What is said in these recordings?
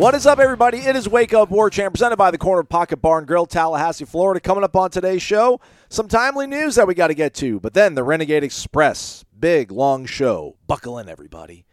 What is up, everybody? It is Wake Up War Chant presented by the Corner Pocket Barn Grill, Tallahassee, Florida. Coming up on today's show, some timely news that we got to get to, but then the Renegade Express. Big, long show. Buckle in, everybody.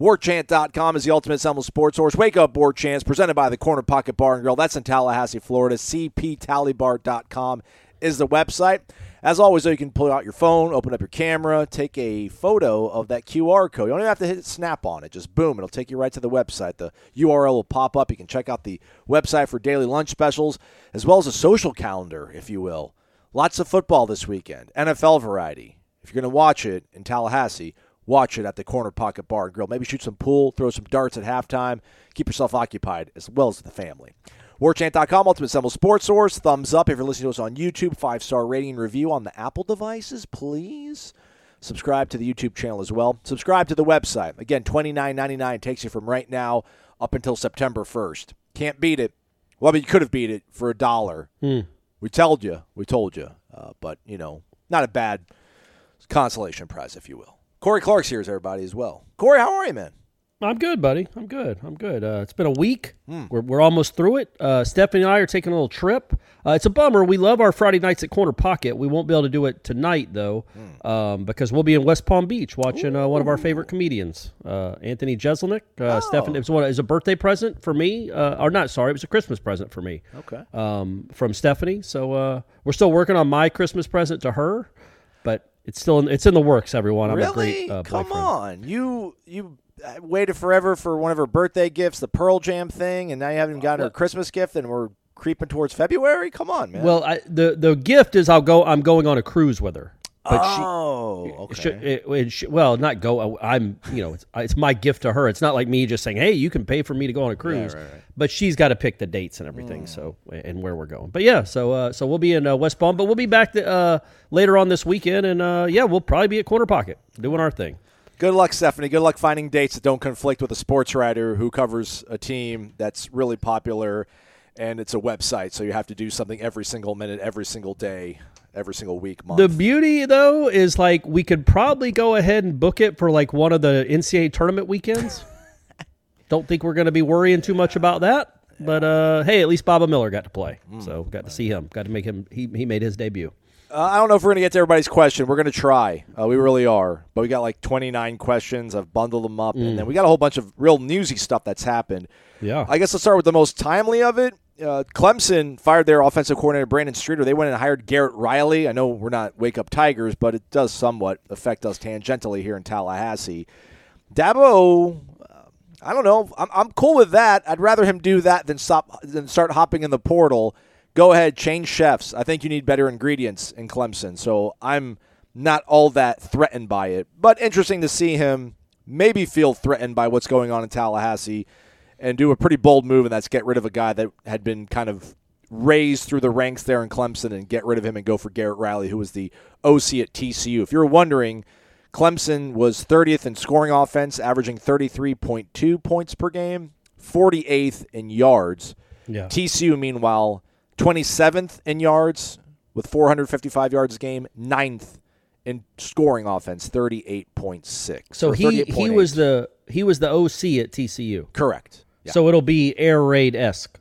WarChant.com is the ultimate Seminole sports source. Wake Up War Chants presented by the Corner Pocket Bar and Grill. That's in Tallahassee, Florida. CPTallybar.com is the website. As always, though, you can pull out your phone, open up your camera, take a photo of that QR code. You don't even have to hit snap on it. Just boom, it'll take you right to the website. The URL will pop up. You can check out the website for daily lunch specials, as well as a social calendar, if you will. Lots of football this weekend, NFL variety. If you're going to watch it in Tallahassee, watch it at the Corner Pocket Bar and Grill. Maybe shoot some pool, throw some darts at halftime, keep yourself occupied as well as the family. WarChant.com, Ultimate Seminole Sports Source. Thumbs up if you're listening to us on YouTube. Five star rating and review on the Apple devices, please. Subscribe to the YouTube channel as well. Subscribe to the website. Again, twenty nine ninety nine takes you from right now up until September 1st. Can't beat it. Well, I mean, you could have beat it for a dollar. We told you. We told you. Uh, but, you know, not a bad consolation prize, if you will. Corey Clark's here, everybody, as well. Corey, how are you, man? I'm good, buddy. I'm good. I'm good. Uh, it's been a week. We're, we're almost through it. Uh, Stephanie and I are taking a little trip. Uh, it's a bummer. We love our Friday nights at Corner Pocket. We won't be able to do it tonight, though, um, because we'll be in West Palm Beach watching uh, one of our favorite comedians, uh, Anthony Jeselnik. Uh, Stephanie, it was, what, it was a birthday present for me. Uh, or not, sorry, it was a Christmas present for me. Okay. Um, from Stephanie. So uh, we're still working on my Christmas present to her, but it's still in, it's in the works. Everyone, I'm really? a great Come boyfriend. on. You you uh, waited forever for one of her birthday gifts, the Pearl Jam thing, and now you haven't gotten her Christmas gift, and we're creeping towards February. Come on, man. Well, I, the the gift is I'll go. I'm going on a cruise with her. But oh, she, okay. should- it- it should- well, not go. I'm, you know, it's, it's my gift to her. It's not like me just saying, "Hey, you can pay for me to go on a cruise." But she's got to pick the dates and everything. Mm. So and where we're going. But yeah, so uh, so we'll be in uh, West Palm, but we'll be back the, uh, later on this weekend, and uh, yeah, we'll probably be at Corner Pocket doing our thing. Good luck, Stephanie. Good luck finding dates that don't conflict with a sports writer who covers a team that's really popular, and it's a website, so you have to do something every single minute, every single day, every single week, month. The beauty though is like we could probably go ahead and book it for like one of the NCAA tournament weekends. Don't think we're going to be worrying too much about that. But uh, hey, at least Baba Miller got to play, so got to see him. Got to make him. He he made his debut. Uh, I don't know if we're going to get to everybody's question. We're going to try. Uh, we really are. But we got like 29 questions. I've bundled them up. And then we got a whole bunch of real newsy stuff that's happened. Yeah. I guess let's start with the most timely of it. Uh, Clemson fired their offensive coordinator, Brandon Streeter. They went and hired Garrett Riley. I know we're not Wake Up Tigers, but it does somewhat affect us tangentially here in Tallahassee. Dabo, uh, I don't know. I'm, I'm cool with that. I'd rather him do that than stop than start hopping in the portal. Go ahead, change chefs. I think you need better ingredients in Clemson. So I'm not all that threatened by it, but interesting to see him maybe feel threatened by what's going on in Tallahassee and do a pretty bold move, and that's get rid of a guy that had been kind of raised through the ranks there in Clemson and get rid of him and go for Garrett Riley, who was the OC at TCU. If you're wondering, Clemson was 30th in scoring offense, averaging 33.2 points per game, 48th in yards. Yeah. TCU, meanwhile, 27th in yards with 455 yards a game, ninth in scoring offense, 38.6. So he he 38.8. was the he was the OC at TCU. correct. Yeah. So it'll be air raid esque.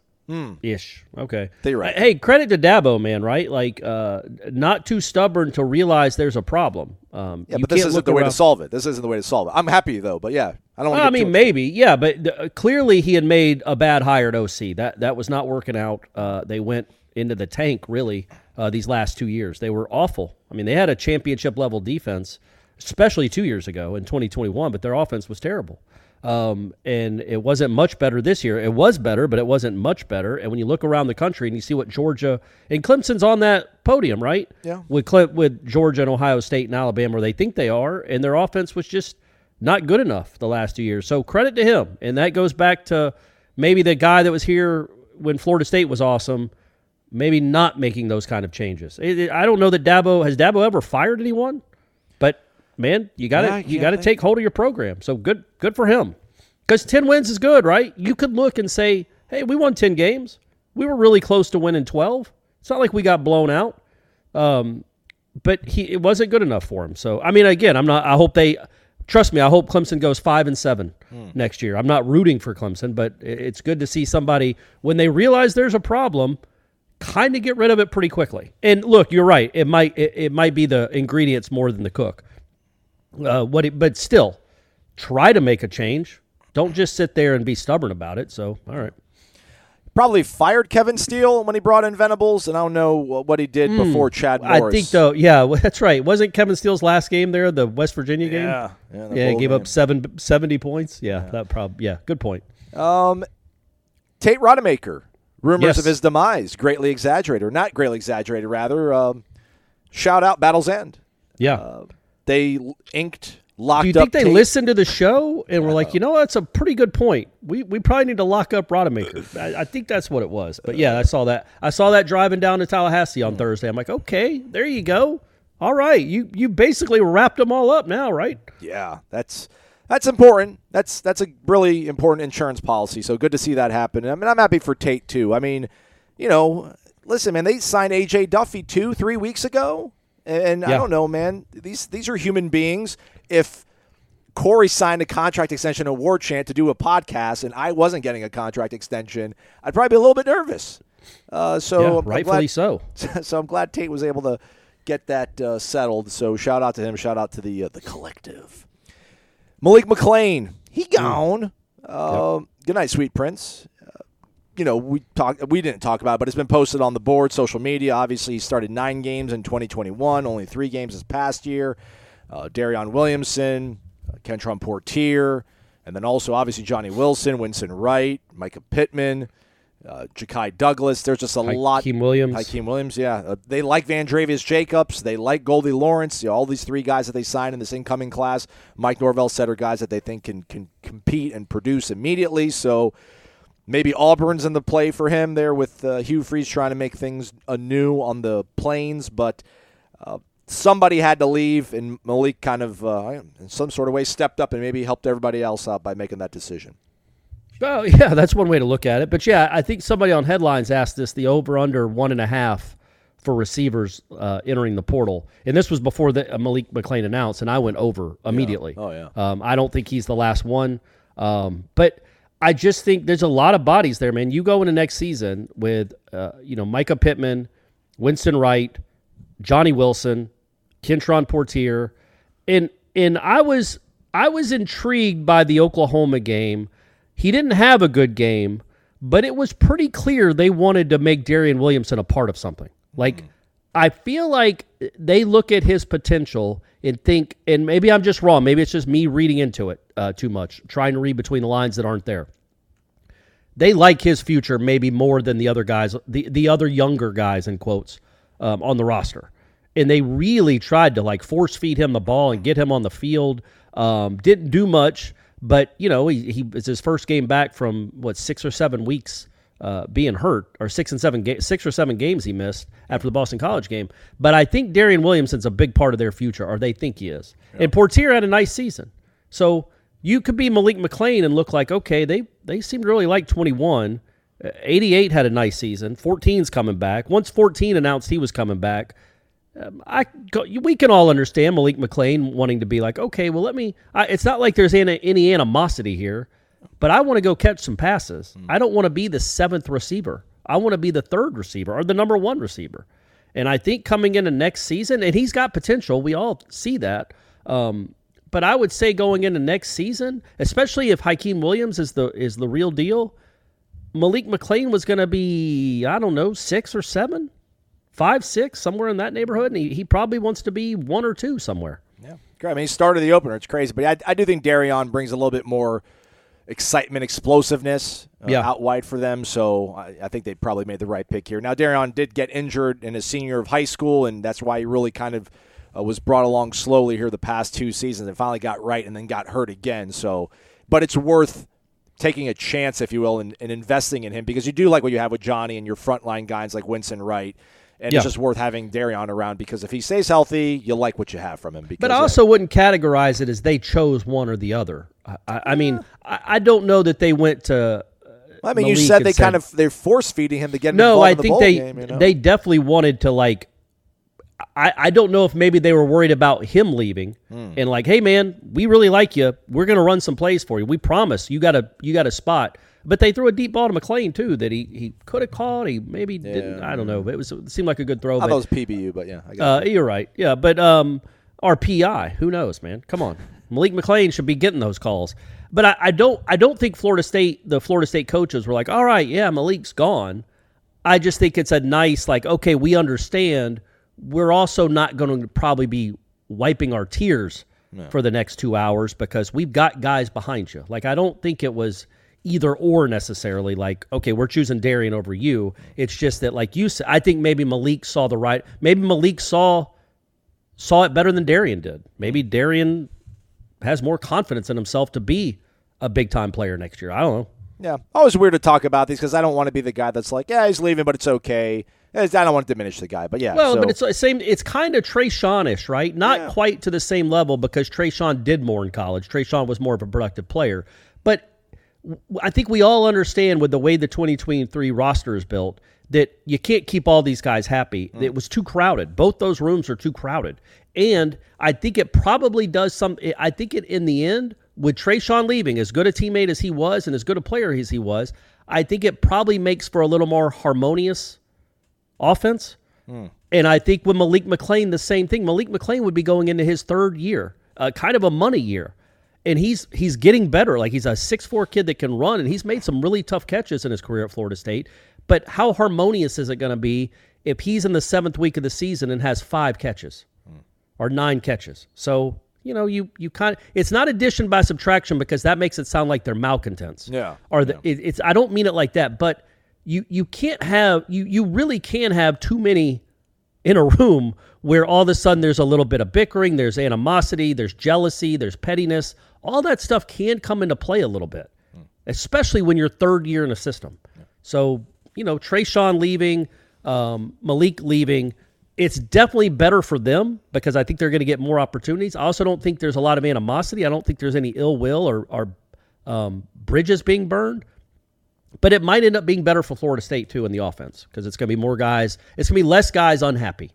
Ish. Okay. Theoretically. Hey, credit to Dabo, man. Right? Like, uh, not too stubborn to realize there's a problem. Um, Yeah, you but this can't isn't the way around- to solve it. This isn't the way to solve it. I'm happy though, but yeah, I don't. Well, I mean, maybe, yeah, but uh, clearly he had made a bad hire at OC. That that was not working out. Uh, they went into the tank really uh, these last two years. They were awful. I mean, they had a championship level defense, especially two years ago in 2021, but their offense was terrible. Um, and it wasn't much better this year. It was better, but it wasn't much better. And when you look around the country and you see what Georgia and Clemson's on that podium, right? Yeah. With Cle- with Georgia and Ohio State and Alabama, where they think they are, and their offense was just not good enough the last two years. So credit to him, and that goes back to maybe the guy that was here when Florida State was awesome. maybe not making those kind of changes. It- it- I don't know that Dabo has Dabo ever fired anyone, but man, you got to Yeah, you got to take hold of your program. So good good for him. Cuz 10 wins is good, right? You could look and say, "Hey, we won 10 games. We were really close to winning 12." It's not like we got blown out. Um, but he it wasn't good enough for him. So I mean, again, I'm not. I hope they trust me. I hope Clemson goes five and seven next year. I'm not rooting for Clemson, but it's good to see somebody when they realize there's a problem, kind of get rid of it pretty quickly. And look, you're right. It might it, it might be the ingredients more than the cook. Uh, what? It, but still, try to make a change. Don't just sit there and be stubborn about it. So all right. Probably fired Kevin Steele when he brought in Venables, and I don't know what he did before Chad Morris. I think though, yeah, that's right. Wasn't Kevin Steele's last game there, the West Virginia game? Yeah, yeah, yeah, he gave game. up seven, 70 points. Yeah, that probably. Yeah, good point. Um, Tate Rodemaker. Rumors Yes. of his demise greatly exaggerated, or not greatly exaggerated, rather. Um, shout out Battle's End. Yeah. They inked, locked Do you up. think they Tate. listened to the show and were like, you know, that's a pretty good point. We we probably need to lock up Rodemaker. I, I think that's what it was. But yeah, I saw that. I saw that driving down to Tallahassee on hmm. Thursday. I'm like, okay, there you go. All right, you you basically wrapped them all up now, right? Yeah, that's that's important. That's that's a really important insurance policy. So good to see that happen. I mean, I'm happy for Tate too. I mean, you know, listen, man, they signed AJ Duffy two, three weeks ago, and I don't know, man. These these are human beings. If Corey signed a contract extension at War Chant to do a podcast, and I wasn't getting a contract extension, I'd probably be a little bit nervous. Uh, so yeah, I'm glad- rightfully so. so I'm glad Tate was able to get that uh, settled. So shout out to him. Shout out to the uh, the collective. Malik McClain, he gone. Um, Good night, sweet prince. You know, we talk. We didn't talk about, it, but it's been posted on the board, social media. Obviously, he started nine games in 2021, only three games this past year. Uh, Darion Williamson, uh, Kentron Poitier, and then also obviously Johnny Wilson, Winston Wright, Micah Pittman, uh, Ja'Khi Douglas. There's just a lot. Hykeem Williams. Hykeem Williams, yeah. Uh, they like Vandrevius Jacobs. They like Goldie Lawrence. You know, all these three guys that they signed in this incoming class. Mike Norvell said are guys that they think can, can compete and produce immediately. So maybe Auburn's in the play for him there with uh, Hugh Freeze trying to make things anew on the plains. But uh, somebody had to leave, and Malik kind of, uh, in some sort of way, stepped up and maybe helped everybody else out by making that decision. Well, yeah, that's one way to look at it. But yeah, I think somebody on headlines asked this the over under one and a half for receivers uh, entering the portal, and this was before the uh, Malik McClain announced, and I went over immediately. Oh, yeah. Um, I don't think he's the last one, um, but I just think there's a lot of bodies there, man. You go into next season with uh, you know Micah Pittman, Winston Wright, Johnny Wilson, Kentron Poitier, and and I was I was intrigued by the Oklahoma game. He didn't have a good game, but it was pretty clear they wanted to make Darion Williamson a part of something. Like I feel like they look at his potential and think, and maybe I'm just wrong. Maybe it's just me reading into it uh, too much, trying to read between the lines that aren't there. They like his future maybe more than the other guys, the the other younger guys in quotes um, on the roster, and they really tried to like force feed him the ball and get him on the field. Um, didn't do much, but you know he, he it's his first game back from what six or seven weeks uh, being hurt, or six and seven ga- six or seven games he missed after the Boston College game. But I think Darion Williamson's a big part of their future, or they think he is. And Poitier had a nice season, so you could be Malik McClain and look like okay, they they seem to really like twenty one. 88 had a nice season. 14's coming back. Once 14 announced he was coming back, um, I we can all understand Malik McClain wanting to be like, okay, well, let me. I, it's not like there's any, any animosity here, but I want to go catch some passes. I don't want to be the seventh receiver. I want to be the third receiver or the number one receiver. And I think coming into next season, and he's got potential. We all see that. Um, but I would say going into next season, especially if Hykeem Williams is the is the real deal, Malik McClain was going to be I don't know six or seven, five, six, somewhere in that neighborhood, and he, he probably wants to be one or two somewhere. Yeah, great. I mean, he started the opener. It's crazy, but I, I do think Darion brings a little bit more excitement, explosiveness uh, Yeah. out wide for them. So I, I think they probably made the right pick here. Now, Darion did get injured in his senior of high school, and that's why he really kind of uh, was brought along slowly here the past two seasons and finally got right and then got hurt again. So, but it's worth taking a chance, if you will, and, and investing in him because you do like what you have with Johnny and your frontline guys like Winston Wright. And Yeah. it's just worth having Darion around because if he stays healthy, you like what you have from him. Because, But I yeah. also wouldn't categorize it as they chose one or the other. I, I, mean, I, I don't know that they went to. I mean, you said they said- kind of they're force feeding him to get him No, I in the think bowl they game, you know? they definitely wanted to like. I, I don't know if maybe they were worried about him leaving Hmm. and like, hey man, we really like you. We're gonna run some plays for you. We promise you got a you got a spot. But they threw a deep ball to McClain too that he he could have caught. He maybe didn't. I don't know. But it was it seemed like a good throw. I thought but- it was PBU, but yeah, uh, you're right. Yeah, but um, our PI, who knows, man? Come on, Malik McClain should be getting those calls. But I, I don't. I don't think Florida State, the Florida State coaches, were like, "All right, yeah, Malik's gone." I just think it's a nice, like, okay, we understand. We're also not going to probably be wiping our tears for the next two hours because we've got guys behind you. Like, I don't think it was either or necessarily. Like, okay, we're choosing Darion over you. It's just that, like you said, I think maybe Malik saw the right. Maybe Malik saw saw it better than Darion did. Maybe Darion has more confidence in himself to be a big time player next year. I don't know. Yeah, always weird to talk about these because I don't want to be the guy that's like, yeah, he's leaving, but it's okay. I don't want to diminish the guy, but yeah. Well, so- but it's the same. It's kind of Trey ish right? Not Yeah. quite to the same level because Treshaun did more in college. Treshaun was more of a productive player, but I think we all understand with the way the 2023 roster is built that you can't keep all these guys happy. Mm. It was too crowded. Both those rooms are too crowded, and I think it probably does some. I think it in the end with Treshaun leaving, as good a teammate as he was and as good a player as he was, I think it probably makes for a little more harmonious offense. And I think with Malik McClain, the same thing. Malik McClain would be going into his third year, uh, kind of a money year, and he's he's getting better. Like he's a six four kid that can run, and he's made some really tough catches in his career at Florida State. But how harmonious is it going to be if he's in the seventh week of the season and has five catches hmm. or nine catches? So you know, you you kind of it's not addition by subtraction because that makes it sound like they're malcontents. Yeah, Or the, it, it's I don't mean it like that, but you you can't have you you really can have too many in a room where all of a sudden there's a little bit of bickering, there's animosity, there's jealousy, there's pettiness. All that stuff can come into play a little bit, hmm. especially when you're third year in a system. So, you know, Treshaun leaving, um, Malik leaving, it's definitely better for them because I think they're going to get more opportunities. I also don't think there's a lot of animosity. I don't think there's any ill will or, or um, bridges being burned. But it might end up being better for Florida State too in the offense because it's going to be more guys. It's going to be less guys unhappy.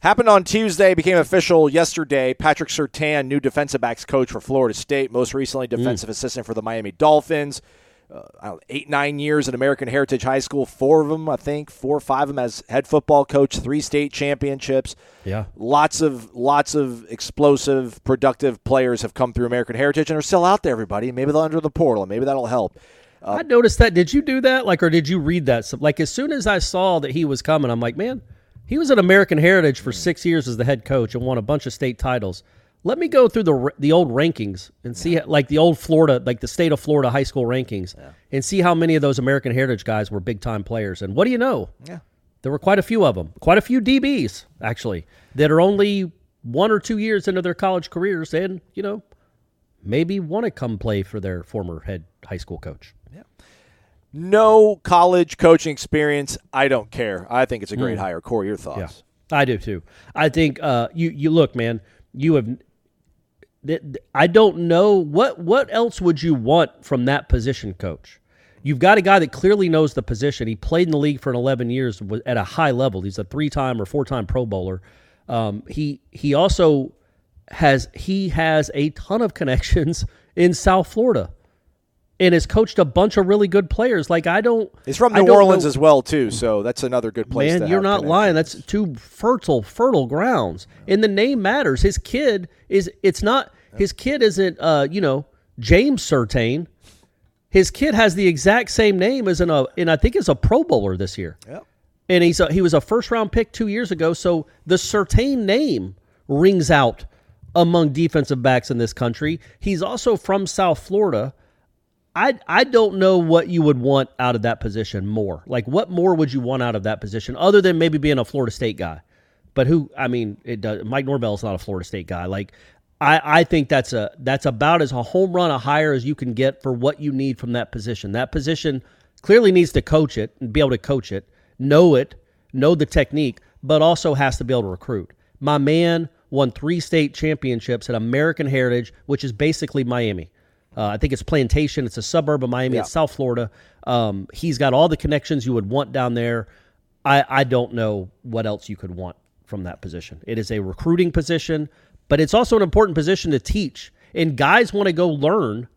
Happened on Tuesday, became official yesterday. Patrick Surtain, new defensive backs coach for Florida State, most recently defensive assistant for the Miami Dolphins. Uh, I don't know, eight, nine years at American Heritage High School, four of them, I think, four or five of them as head football coach, three state championships. Yeah. Lots of lots of explosive, productive players have come through American Heritage and are still out there, everybody. Maybe they'll enter the portal, and maybe that'll help. I noticed that. Did you do that? Like, or did you read that? So, like, as soon as I saw that he was coming, I'm like, man, he was at American Heritage for six years as the head coach and won a bunch of state titles. Let me go through the the old rankings and see, like the old Florida, like the state of Florida high school rankings, and see how many of those American Heritage guys were big time players. And what do you know? Yeah. There were quite a few of them, quite a few DBs actually that are only one or two years into their college careers, and you know, maybe want to come play for their former head high school coach. Yeah. No college coaching experience. I don't care. I think it's a great hire. Corey, your thoughts? Yeah, I do too. I think uh, you you look, man. You have. I don't know what what else would you want from that position coach. You've got a guy that clearly knows the position. He played in the league for 11 years at a high level. He's a three-time or four-time Pro Bowler. Um, he he also has he has a ton of connections in South Florida, and has coached a bunch of really good players. Like I don't. He's from New Orleans know- as well, too. So that's another good place. Man, you're not lying. That's two fertile, fertile grounds. And the name matters. His kid is. It's not. His kid isn't. Uh, you know, James Surtain. His kid has the exact same name as in a, and I think is a Pro Bowler this year. Yep. And he's a, he was a first round pick two years ago. So the Surtain name rings out among defensive backs in this country. He's also from South Florida. I I don't know what you would want out of that position more. Like what more would you want out of that position other than maybe being a Florida State guy? But who I mean, it does Mike Norvell's not a Florida State guy. Like I, I think that's a that's about as a home run a hire as you can get for what you need from that position. That position clearly needs to coach it and be able to coach it, know it, know the technique, but also has to be able to recruit. My man won three state championships at American Heritage, which is basically Miami. Uh, I think it's Plantation. It's a suburb of Miami. Yeah. It's South Florida. Um, he's got all the connections you would want down there. I, I don't know what else you could want from that position. It is a recruiting position, but it's also an important position to teach. And guys want to go learn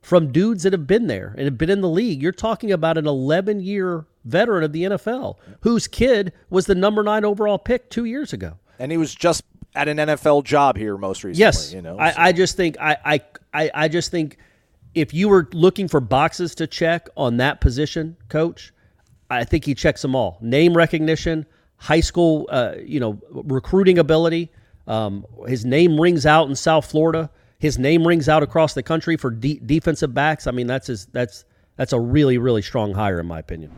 from dudes that have been there and have been in the league. You're talking about an 11 year veteran of the NFL whose kid was the number nine overall pick two years ago. And he was just at an NFL job here most recently. Yes, you know. so- I, I just think I, I I I just think if you were looking for boxes to check on that position, coach, I think he checks them all: name recognition, high school, uh, you know, recruiting ability. Um, his name rings out in South Florida. His name rings out across the country for de- defensive backs. I mean, that's his, that's that's a really really strong hire in my opinion.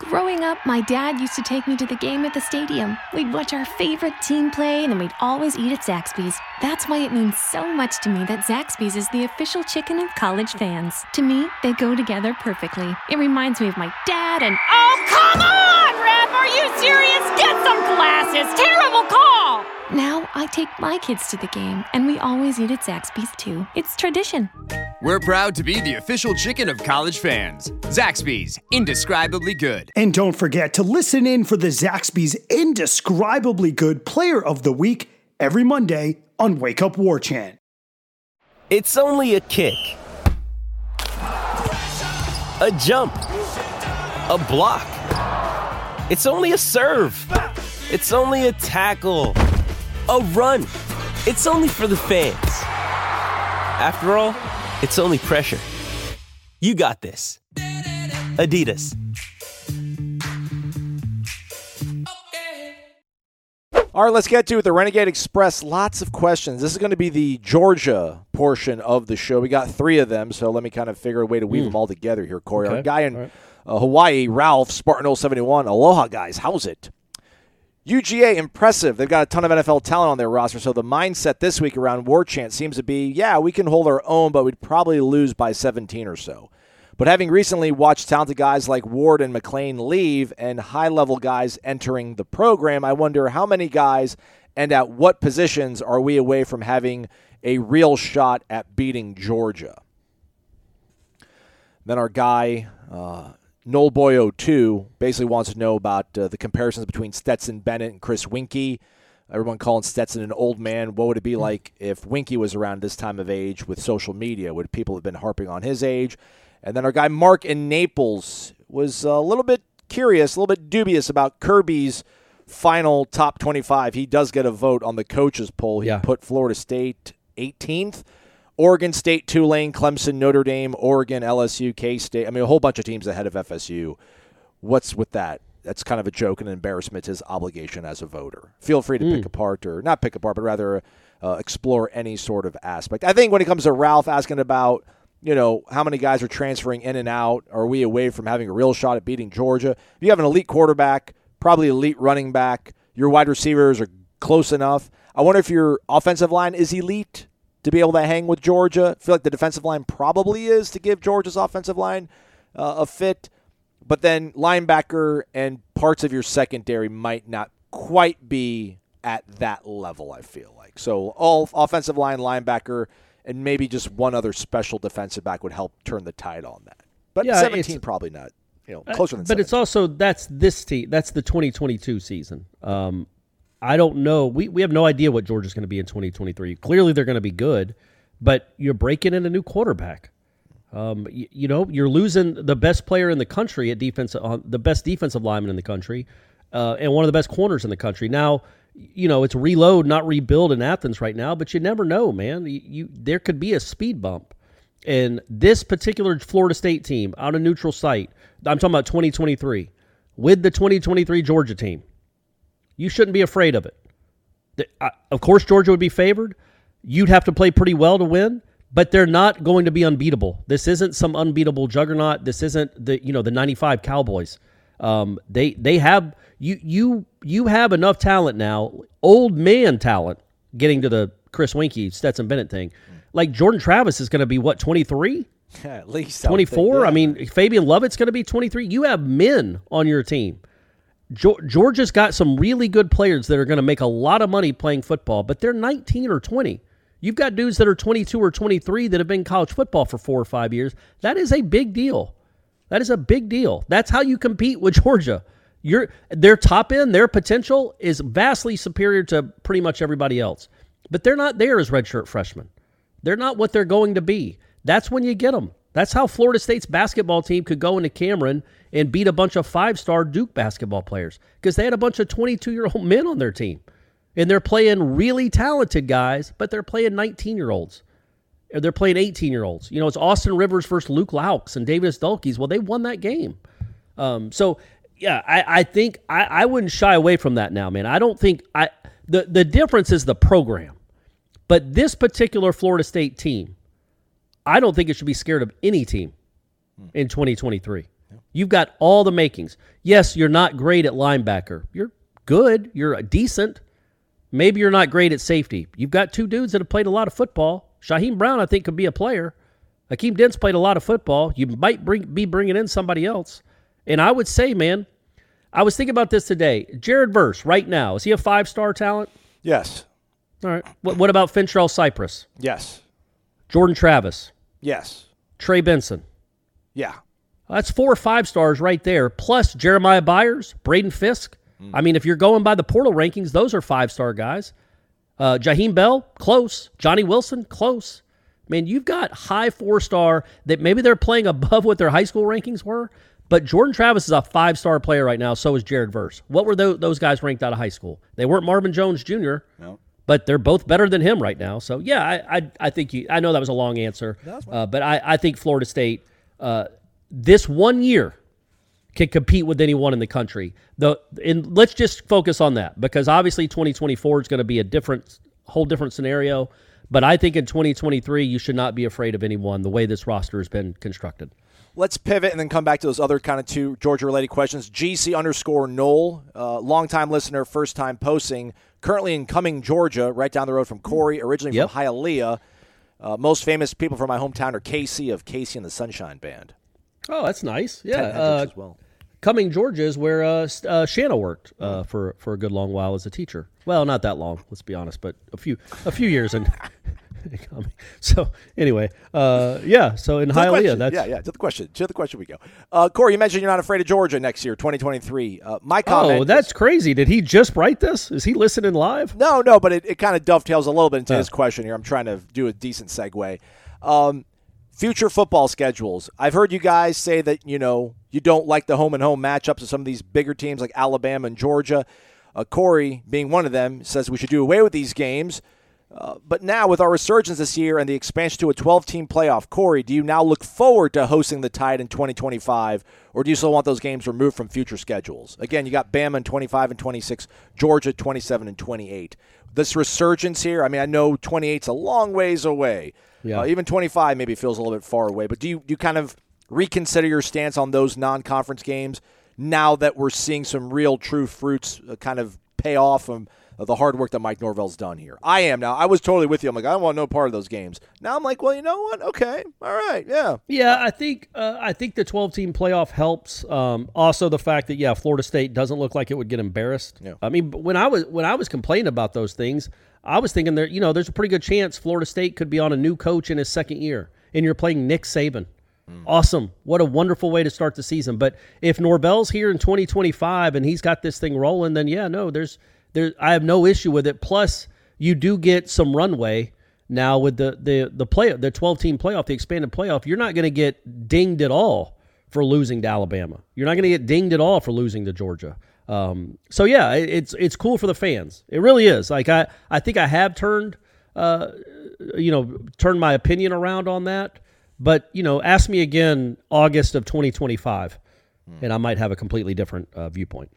Growing up, my dad used to take me to the game at the stadium. We'd watch our favorite team play, and then we'd always eat at Zaxby's. That's why it means so much to me that Zaxby's is the official chicken of college fans. To me, they go together perfectly. It reminds me of my dad and Oh, come on, Ref! Are you serious? Get some glasses! Terrible call! now I take my kids to the game, and we always eat at Zaxby's too. It's tradition. We're proud to be the official chicken of college fans. Zaxby's, indescribably good. And don't forget to listen in for the Zaxby's indescribably good player of the week every Monday on Wake Up War Chant. It's only a kick, a jump, a block. It's only a serve. It's only a tackle, a run. It's only for the fans. After all, it's only pressure. You got this. Adidas. All right, let's get to it. The Renegade Express. Lots of questions. This is going to be the Georgia portion of the show. We got three of them, so let me kind of figure a way to weave them all together here, Corey. Our guy in uh, Hawaii, Ralph, Spartan 071. Aloha, guys. How's it? UGA, impressive. They've got a ton of NFL talent on their roster, so the mindset this week around War Chant seems to be, yeah, we can hold our own, but we'd probably lose by 17 or so. But having recently watched talented guys like Ward and McClain leave and high level guys entering the program, I wonder how many guys and at what positions are we away from having a real shot at beating Georgia? Then our guy, uh, Noel Boyo 2, basically wants to know about uh, the comparisons between Stetson Bennett and Chris Weinke. Everyone calling Stetson an old man. What would it be like if Weinke was around this time of age with social media? Would people have been harping on his age? And then our guy Mark in Naples was a little bit curious, a little bit dubious about Kirby's final top 25. He does get a vote on the coaches poll. He Yeah. put Florida State 18th. Oregon State, Tulane, Clemson, Notre Dame, Oregon, LSU, K State. I mean, a whole bunch of teams ahead of FSU. What's with that? That's kind of a joke and an embarrassment to his obligation as a voter. Feel free to pick apart, or not pick apart, but rather uh, explore any sort of aspect. I think when it comes to Ralph asking about, you know, how many guys are transferring in and out, are we away from having a real shot at beating Georgia? If you have an elite quarterback, probably elite running back, your wide receivers are close enough. I wonder if your offensive line is elite to be able to hang with Georgia. I feel like the defensive line probably is to give Georgia's offensive line uh, a fit, but then linebacker and parts of your secondary might not quite be at that level. I feel like so all offensive line, linebacker, and maybe just one other special defensive back would help turn the tide on that. But Yeah, seventeen probably not. You know, closer than. But it's also that's this team. That's the 2022 season. Um, I don't know. We we have no idea what Georgia's going to be in 2023. Clearly, they're going to be good, but you're breaking in a new quarterback. Um, you, you know, you're losing the best player in the country at defense, on the best defensive lineman in the country, uh, and one of the best corners in the country. Now, you know, it's reload, not rebuild in Athens right now, but you never know, man. You, you there could be a speed bump. And this particular Florida State team on a neutral site, I'm talking about 2023, with the 2023 Georgia team, you shouldn't be afraid of it. The- uh, of course, Georgia would be favored. You'd have to play pretty well to win, but they're not going to be unbeatable. This isn't some unbeatable juggernaut. This isn't the you know the '95 Cowboys. Um, they they have you you you have enough talent now, old man talent, getting to the Chris Weinke Stetson Bennett thing. Like Jordan Travis is going to be what 23, Yeah, at least I would think, 24. yeah. I mean, Fabien Lovett's going to be 23. You have men on your team. Geo- Georgia's got some really good players that are going to make a lot of money playing football, but they're 19 or 20. You've got dudes that are 22 or 23 that have been in college football for four or five years. That is a big deal. That is a big deal. That's how you compete with Georgia. Your their top end, their potential is vastly superior to pretty much everybody else. But they're not there as redshirt freshmen. They're not what they're going to be. That's when you get them. That's how Florida State's basketball team could go into Cameron and beat a bunch of five-star Duke basketball players because they had a bunch of 22-year-old men on their team. And they're playing really talented guys, but they're playing 19-year-olds. Or They're playing 18-year-olds. You know, it's Austin Rivers versus Luke Loucks and Deividas Dulkys. Well, they won that game. Um, so yeah, I, I think I, I wouldn't shy away from that now, man. I don't think I the the difference is the program. But this particular Florida State team, I don't think it should be scared of any team hmm. in 2023. You've got all the makings. Yes, you're not great at linebacker. You're good. You're decent. Maybe you're not great at safety. You've got two dudes that have played a lot of football. Shyheim Brown, I think, could be a player. Akeem Dent's played a lot of football. You might bring, be bringing in somebody else. And I would say, man, I was thinking about this today. Jared Verse, right now, is he a five star talent? yes, All right. What, what about Fentrell Cypress? yes, Jordan Travis? Yes, Trey Benson? yeah. That's four or five stars right there, plus Jeremiah Byers, Braden Fiske. I mean, if you're going by the portal rankings, those are five star guys. Uh, Jaheim Bell, close. Johnny Wilson, close. Man, you've got high four star that maybe they're playing above what their high school rankings were, but Jordan Travis is a five star player right now. So is Jared Verse. What were tho- those guys ranked out of high school? They weren't Marvin Jones Jr. But they're both better than him right now. So yeah, I I, I think you. I know that was a long answer, uh, but I, I think Florida State uh, this one year can compete with anyone in the country. The and let's just focus on that because obviously 2024 is going to be a different whole different scenario. But I think in 2023 you should not be afraid of anyone the way this roster has been constructed. Let's pivot and then come back to those other kind of two Georgia related questions. GC underscore Knoll, uh, longtime listener, first time posting, currently in Cumming, Georgia, right down the road from Corey, originally Yep. from Hialeah. Uh, most famous people from my hometown are KC of KC and the Sunshine Band. Oh, that's nice. Yeah, uh, as well. Cumming, Georgia is where uh, uh, Shanna worked uh, for for a good long while as a teacher. Well, not that long, let's be honest, but a few a few years in. Cumming. so anyway, uh, yeah. So in To Hialeah, that's yeah, yeah. To the question. To the question we go. Uh, Corey, you mentioned you're not afraid of Georgia next year, 2023. Uh, my comment. Oh, that's crazy. Did he just write this? Is he listening live? No, no, but it, it kind of dovetails a little bit into his question here. I'm trying to do a decent segue. Um, future football schedules. I've heard you guys say that, you know, you don't like the home and home matchups of some of these bigger teams like Alabama and Georgia. Uh, Corey, being one of them, says we should do away with these games. Uh, but now, with our resurgence this year and the expansion to a 12 team playoff, Corey, do you now look forward to hosting the Tide in 2025, or do you still want those games removed from future schedules? Again, you got Bama in 25 and 26, Georgia 27 and 28. This resurgence here, I mean, I know 28's a long ways away. Yeah. Uh, even 25 maybe feels a little bit far away, but do you, do you kind of reconsider your stance on those non conference games now that we're seeing some real true fruits uh, kind of pay off from of the hard work that Mike Norvell's done here. I am now. I was totally with you. I'm like, I don't want no part of those games. Now I'm like, well, you know what? Okay, all right, yeah. Yeah, I think uh, I think the 12 team playoff helps. Um, also, the fact that yeah, Florida State doesn't look like it would get embarrassed. Yeah. I mean, when I was when I was complaining about those things, I was thinking there, you know, there's a pretty good chance Florida State could be on a new coach in his second year, and you're playing Nick Saban. Awesome! What a wonderful way to start the season. But if Norvell's here in 2025 and he's got this thing rolling, then yeah, no, there's there. I have no issue with it. Plus, you do get some runway now with the the the play the 12 team playoff, the expanded playoff. You're not going to get dinged at all for losing to Alabama. You're not going to get dinged at all for losing to Georgia. Um, so yeah, it, it's it's cool for the fans. It really is. Like I I think I have turned uh, you know turned my opinion around on that. But you know, ask me again August of 2025, and I might have a completely different uh, viewpoint.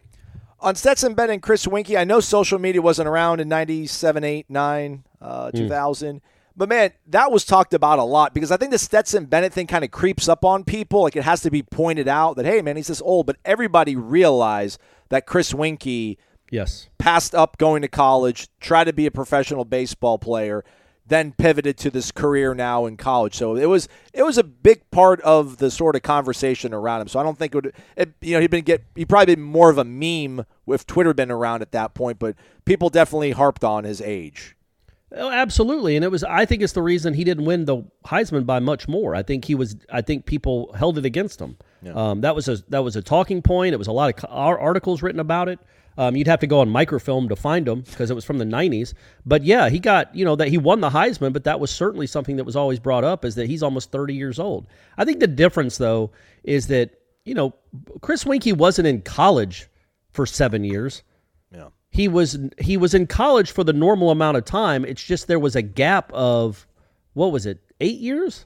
On Stetson Bennett and Chris Weinke, I know social media wasn't around in 97, 8, 9, uh, 2000. But man, that was talked about a lot because I think the Stetson Bennett thing kind of creeps up on people. Like it has to be pointed out that, hey, man, he's this old. But everybody realized that Chris Weinke Yes. passed up going to college, tried to be a professional baseball player, then pivoted to this career now in college. So it was it was a big part of the sort of conversation around him. So I don't think it would it, you know he'd been get he probably been more of a meme if Twitter been around at that point, but people definitely harped on his age. Oh, absolutely, and it was. I think it's the reason he didn't win the Heisman by much more. I think he was. I think people held it against him. Um, that was a that was a talking point. It was a lot of articles written about it. Um, you'd have to go on microfilm to find them because it was from the '90s. But yeah, he got you know that he won the Heisman, but that was certainly something that was always brought up is that he's almost 30 years old. I think the difference though is that you know Chris Weinke wasn't in college for seven years Yeah. he was he was in college for the normal amount of time. It's just there was a gap of what was it, eight years,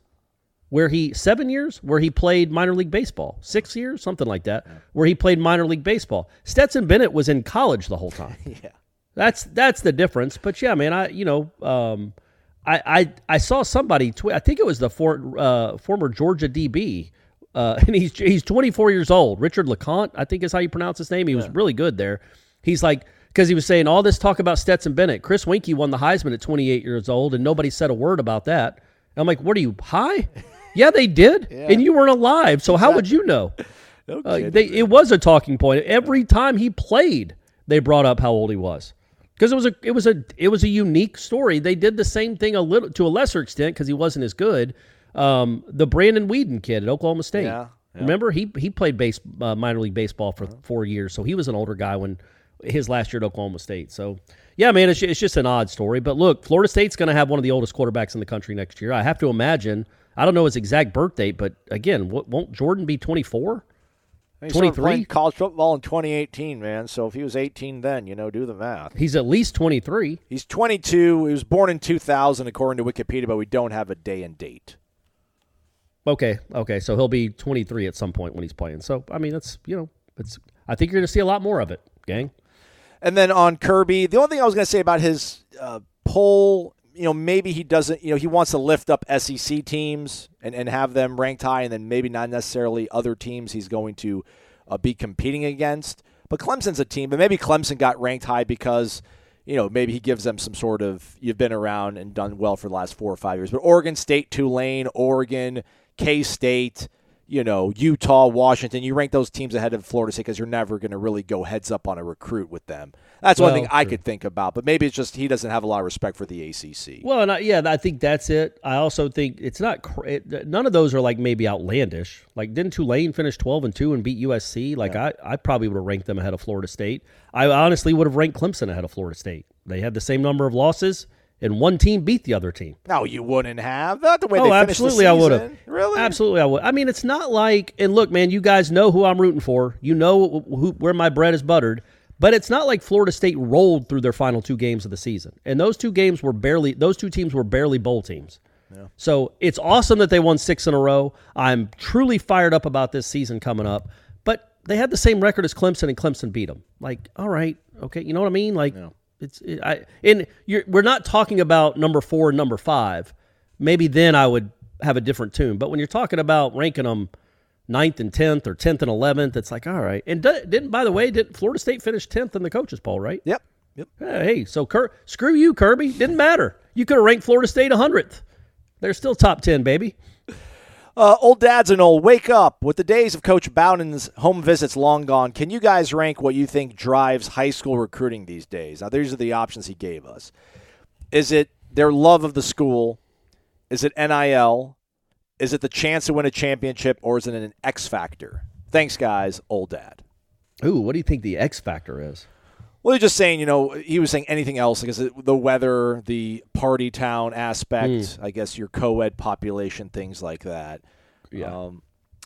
where he seven years where he played minor league baseball, six years, something like that, where he played minor league baseball. Stetson Bennett was in college the whole time. Yeah. That's that's the difference. But yeah, man, I you know, um, I I I saw somebody tweet. I think it was the for, uh, former Georgia DB. Uh, and he's he's 24 years old. Richard LeCounte, I think is how you pronounce his name. He was really good there. He's like because he was saying all this talk about Stetson Bennett. Chris Weinke won the Heisman at 28 years old, and nobody said a word about that. And I'm like, what are you high? yeah, they did, and you weren't alive. So how would you know? No Uh, they, it was a talking point every time he played. They brought up how old he was because it was a it was a it was a unique story. They did the same thing a little to a lesser extent because he wasn't as good. Um, the Brandon Weeden kid at Oklahoma State. Yeah, yeah. Remember he he played base uh, minor league baseball for four years, so he was an older guy when his last year at Oklahoma State. So yeah, man, it's, it's just an odd story. But look, Florida State's going to have one of the oldest quarterbacks in the country next year. I have to imagine. I don't know his exact birth date, but again, what, won't Jordan be twenty four? He started 23? playing college football in 2018, man. So if he was 18 then, you know, do the math. He's at least 23. He's 22. He was born in 2000, according to Wikipedia, but we don't have a day and date. Okay, okay, so he'll be 23 at some point when he's playing. So I mean, that's you know, it's. I think you're going to see a lot more of it, gang. And then on Kirby, the only thing I was going to say about his uh, poll, you know, maybe he doesn't, you know, he wants to lift up SEC teams and, and have them ranked high, and then maybe not necessarily other teams he's going to uh, be competing against. But Clemson's a team, but maybe Clemson got ranked high because, you know, maybe he gives them some sort of, you've been around and done well for the last four or five years. But Oregon State, Tulane, Oregon, K State, you know, Utah, Washington, you rank those teams ahead of Florida State because you're never going to really go heads up on a recruit with them. That's one Well, thing I true. could think about, but maybe it's just he doesn't have a lot of respect for the ACC. Well, and I, yeah, I think that's it. I also think it's not. It, none of those are like maybe outlandish. Like, didn't Tulane finish 12 and two and beat USC? Like, I, I probably would have ranked them ahead of Florida State. I honestly would have ranked Clemson ahead of Florida State. They had the same number of losses, and one team beat the other team. no, you wouldn't have. Not the way oh, they finished the absolutely, I would have. Really? Absolutely, I would. I mean, it's not like, and look, man, you guys know who I'm rooting for. You know who, where my bread is buttered. But it's not like Florida State rolled through their final two games of the season, and those two games were barely. Those two teams were barely bowl teams. Yeah. So it's awesome that they won six in a row. I'm truly fired up about this season coming up. But they had the same record as Clemson, and Clemson beat them. Like, all right, okay, you know what I mean? Like, it's it, I and you're, we're not talking about number four and number five. Maybe then I would have a different tune. But when you're talking about ranking them ninth and tenth or tenth and eleventh, it's like all right. And di- didn't by the way, didn't Florida State finish tenth in the coaches poll? Right? Yep. Yep. Hey, so Cur- screw you, Kirby. Didn't matter. You could have ranked Florida State hundredth. They're still top ten, baby. Uh, old dads and old, wake up. With the days of Coach Bowden's home visits long gone, can you guys rank what you think drives high school recruiting these days? Now, these are the options he gave us. Is it their love of the school? Is it NIL? Is it the chance to win a championship? Or is it an X factor? Thanks, guys. Old dad. Ooh, what do you think the X factor is? Well, he's just saying, you know, he was saying anything else because the weather, the party town aspect, I guess your co-ed population, things like that. Yeah. Um,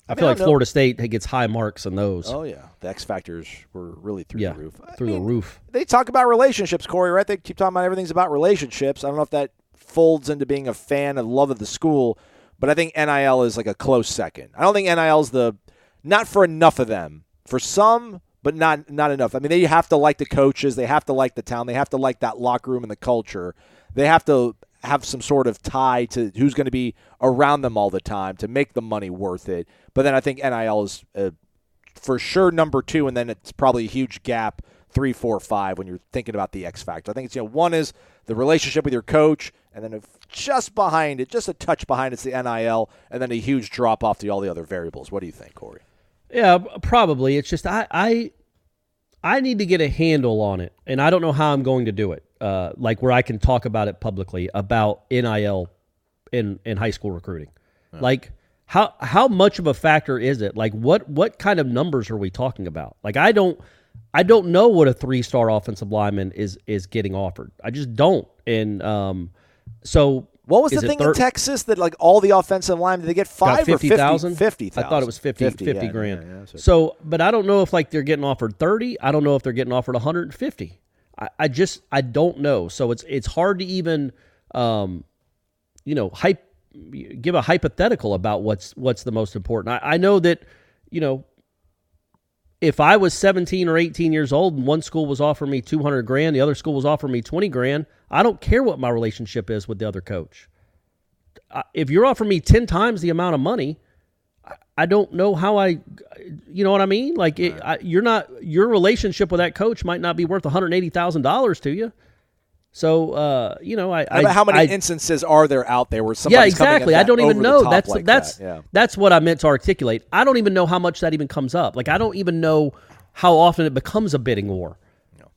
I, mean, feel I like know. Florida State gets high marks on those. Oh yeah, the X factors were really through yeah, the roof. I through the roof. They talk about relationships, Corey. Right? They keep talking about everything's about relationships. I don't know if that folds into being a fan of love of the school, but I think NIL is like a close second. I don't think NIL is the not for enough of them. For some, but not not enough. I mean, they have to like the coaches. They have to like the town. They have to like that locker room and the culture. They have to have some sort of tie to who's going to be around them all the time to make the money worth it. But then I think NIL is uh, for sure number two, and then it's probably a huge gap three, four, five when you're thinking about the X factor. I think it's you know one is the relationship with your coach, and then just behind it, just a touch behind it's the NIL, and then a huge drop off to all the other variables. What do you think, Corey? Yeah, probably. It's just I I I need to get a handle on it, and I don't know how I'm going to do it. Uh, like where I can talk about it publicly about NIL in in high school recruiting. Like how how much of a factor is it? Like what what kind of numbers are we talking about? Like I don't I don't know what a three star offensive lineman is is getting offered. I just don't. And um, so What was is the thing thir- in Texas that like all the offensive line did they get five or 50,000? 50? I thought it was 50, 50, 50, yeah, grand. yeah, yeah, so- so, but I don't know if like they're getting offered 30. I don't know if they're getting offered 150. I, I just, I don't know. So it's, it's hard to even, um, you know, hype, give a hypothetical about what's, what's the most important. I, I know that, you know, if I was 17 or 18 years old and one school was offering me 200 grand, the other school was offering me 20 grand, I don't care what my relationship is with the other coach. If you're offering me 10 times the amount of money I- don't know how i you know what i mean? Like it, I, you're not your relationship with that coach might not be worth $180000 to you so uh, you know i, How, I how many I, instances are there out there where yeah somebody's coming in exactly i don't even know that's like that's that? Yeah. that's what i meant to articulate i don't even know how much that even comes up like i don't even know how often it becomes a bidding war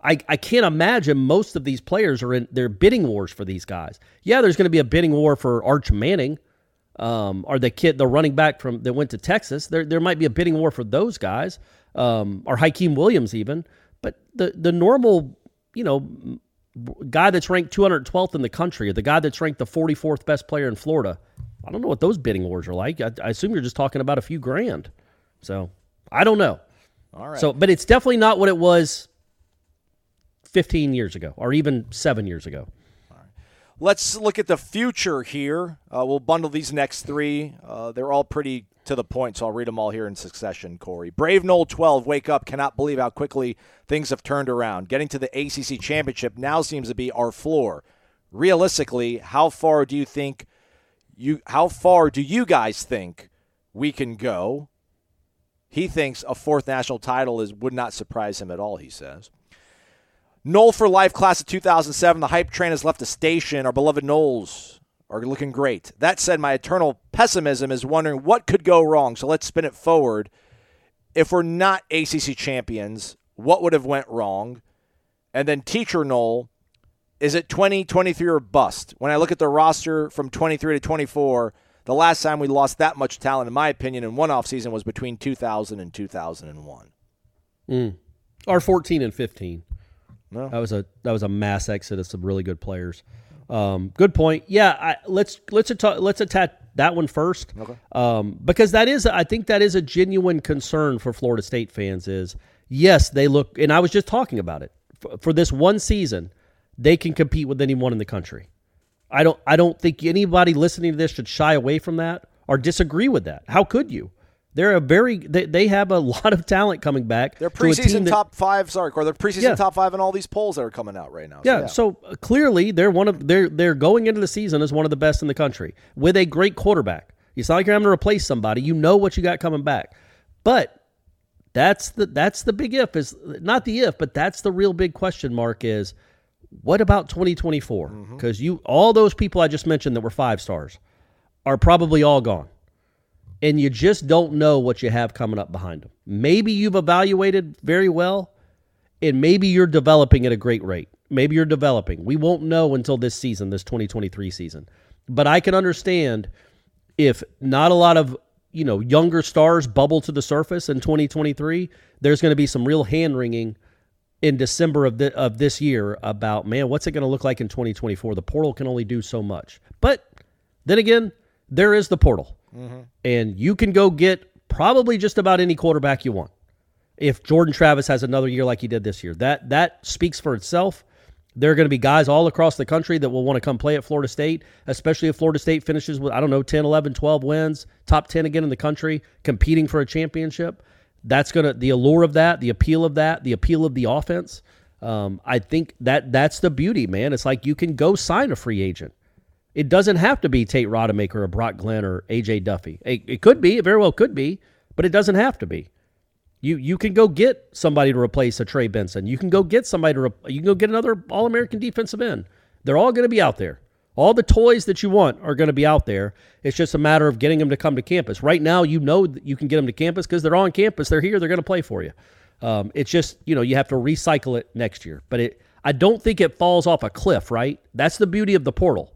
I, I can't imagine most of these players are in their bidding wars for these guys. Yeah, there's going to be a bidding war for Arch Manning, um, or the kid, the running back from that went to Texas. There there might be a bidding war for those guys, um, or Hykeem Williams even. But the the normal, you know, guy that's ranked 212th in the country, or the guy that's ranked the 44th best player in Florida, I don't know what those bidding wars are like. I, I assume you're just talking about a few grand. So I don't know. All right. So, but it's definitely not what it was 15 years ago or even seven years ago. Let's look at the future here. Uh, we'll bundle these next three. Uh, they're all pretty to the point, so I'll read them all here in succession, Corey. Brave Nole 12, wake up. Cannot believe how quickly things have turned around. Getting to the ACC championship now seems to be our floor. Realistically, how far do you think you how far do you guys think we can go? He thinks a fourth national title is would not surprise him at all, he says. Nole for Life class of 2007. The hype train has left the station. Our beloved Noles are looking great. That said, my eternal pessimism is wondering what could go wrong. So let's spin it forward. If we're not ACC champions, what would have went wrong? And then teacher Nole, is it 20, 23 or bust? When I look at the roster from 23 to 24, the last time we lost that much talent, in my opinion, in one offseason was between 2000 and 2001. Mm. Or 14 and 15. No. That was a that was a mass exodus of some really good players. Um, good point. Yeah, I, let's let's atta- let's attack that one first. Okay. Um, because that is I think that is a genuine concern for Florida State fans. Is yes, they look, and I was just talking about it for, for this one season, they can compete with anyone in the country. I don't I don't think anybody listening to this should shy away from that or disagree with that. How could you? They're a very they, they have a lot of talent coming back. They're to preseason that- top five. Sorry, or They're preseason Yeah. top five in all these polls that are coming out right now. Yeah, so uh, clearly they're one of they're they're going into the season as one of the best in the country with a great quarterback. It's not like you're having to replace somebody. You know what you got coming back. But that's the that's the big if is not the if, but that's the real big question mark is what about 2024? Because you all those people I just mentioned that were five stars are probably all gone. And you just don't know what you have coming up behind them. Maybe you've evaluated very well, and maybe you're developing at a great rate. Maybe you're developing. We won't know until this season, this 2023 season. But I can understand if not a lot of you know younger stars bubble to the surface in 2023. There's going to be some real hand wringing in December of the, of this year about man, what's it going to look like in 2024? The portal can only do so much. But then again, there is the portal, and you can go get probably just about any quarterback you want if Jordan Travis has another year like he did this year. That that speaks for itself. There are going to be guys all across the country that will want to come play at Florida State, especially if Florida State finishes with I don't know 10, 11, 12 wins, top 10 again in the country, competing for a championship. That's going to the allure of that, the appeal of that, the appeal of the offense. Um, I think that that's the beauty, man. It's like you can go sign a free agent. It doesn't have to be Tate Rodemaker or Brock Glenn or AJ Duffy. It, it could be, it very well could be, but it doesn't have to be. You you can go get somebody to replace a Trey Benson. You can go get somebody to re- you can go get another All American defensive end. They're all going to be out there. All the toys that you want are going to be out there. It's just a matter of getting them to come to campus. Right now, you know that you can get them to campus because they're on campus. They're here. They're going to play for you. Um, it's just you know you have to recycle it next year. But it I don't think it falls off a cliff. Right? That's the beauty of the portal.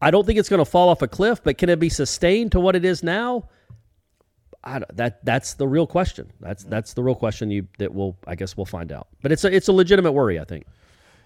I don't think it's going to fall off a cliff, but can it be sustained to what it is now? I, don't- that that's the real question. That's mm. that's the real question you that we'll I guess we'll find out. But it's a it's a legitimate worry. I think.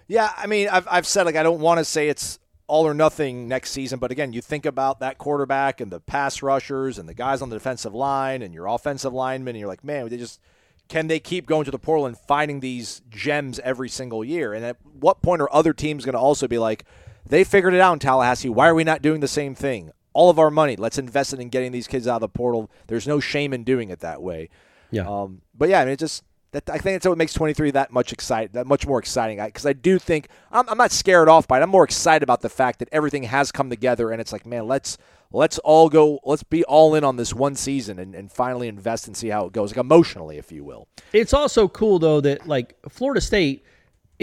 Yeah, I mean, I've, I've said like I don't want to say it's all or nothing next season, but again, you think about that quarterback and the pass rushers and the guys on the defensive line and your offensive linemen, and you're like, man, they just can they keep going to the portal and finding these gems every single year? And at what point are other teams going to also be like, they figured it out in Tallahassee. Why are we not doing the same thing? All of our money, let's invest it in getting these kids out of the portal. There's no shame in doing it that way. Yeah. Um, but yeah, I mean, it just that I think that's what makes 23 that much exciting, that much more exciting. Because I, do think I'm, I'm not scared off by it. I'm more excited about the fact that everything has come together, and it's like, man, let's let's all go, let's be all in on this one season and, and finally invest and see how it goes, like emotionally, if you will. It's also cool though that like Florida State,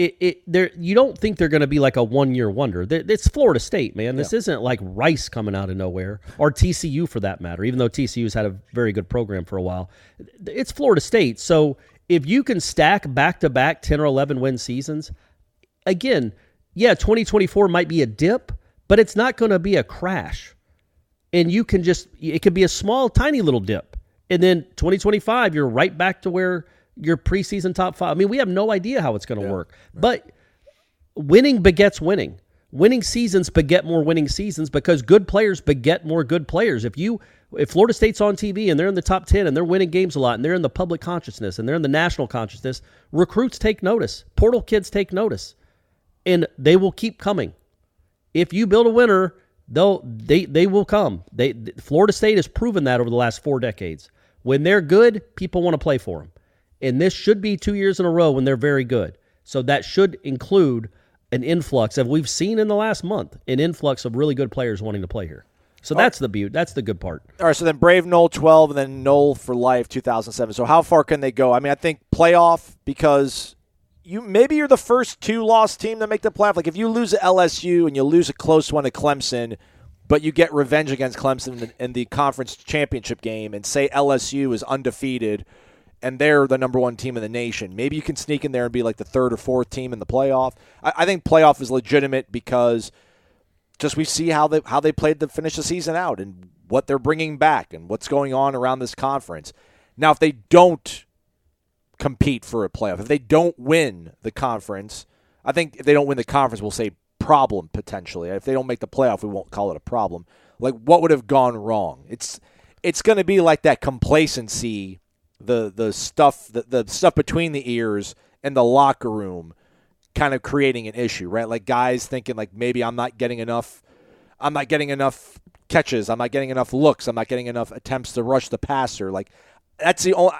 it, it there you don't think they're going to be like a one year wonder. It's Florida State, man. This isn't like Rice coming out of nowhere or TCU for that matter. Even though TCU's had a very good program for a while, it's Florida State. So if you can stack back to back ten or eleven win seasons, again, yeah, 2024 might be a dip, but it's not going to be a crash. And you can just, it could be a small, tiny little dip. And then 2025, you're right back to where your preseason top five. I mean, we have no idea how it's going to work, but winning begets winning. Winning seasons beget more winning seasons because good players beget more good players. If you if Florida State's on TV and they're in the top 10 and they're winning games a lot and they're in the public consciousness and they're in the national consciousness, recruits take notice. Portal kids take notice. And they will keep coming. If you build a winner, they'll they they will come. They Florida State has proven that over the last 4 decades. When they're good, people want to play for them. And this should be 2 years in a row when they're very good. So that should include an influx of we've seen in the last month an influx of really good players wanting to play here. So that's the beauty. That's the good part. All right, so then Brave Nole 12 and then Nole for life 2007. So how far can they go? I mean, I think playoff because you maybe you're the first two lost team to make the playoff. Like if you lose at LSU and you lose a close one to Clemson, but you get revenge against Clemson in the, in the conference championship game and say LSU is undefeated and they're the number one team in the nation. Maybe you can sneak in there and be like the third or fourth team in the playoff. I, I think playoff is legitimate because just we see how they how they played to finish the season out and what they're bringing back and what's going on around this conference. Now, if they don't compete for a playoff, if they don't win the conference, I think if they don't win the conference, we'll say problem potentially. If they don't make the playoff, we won't call it a problem. Like what would have gone wrong? It's it's going to be like that complacency, the the stuff the, the stuff between the ears and the locker room kind of creating an issue, right? Like guys thinking like maybe I'm not getting enough I'm not getting enough catches, I'm not getting enough looks, I'm not getting enough attempts to rush the passer. Like that's the only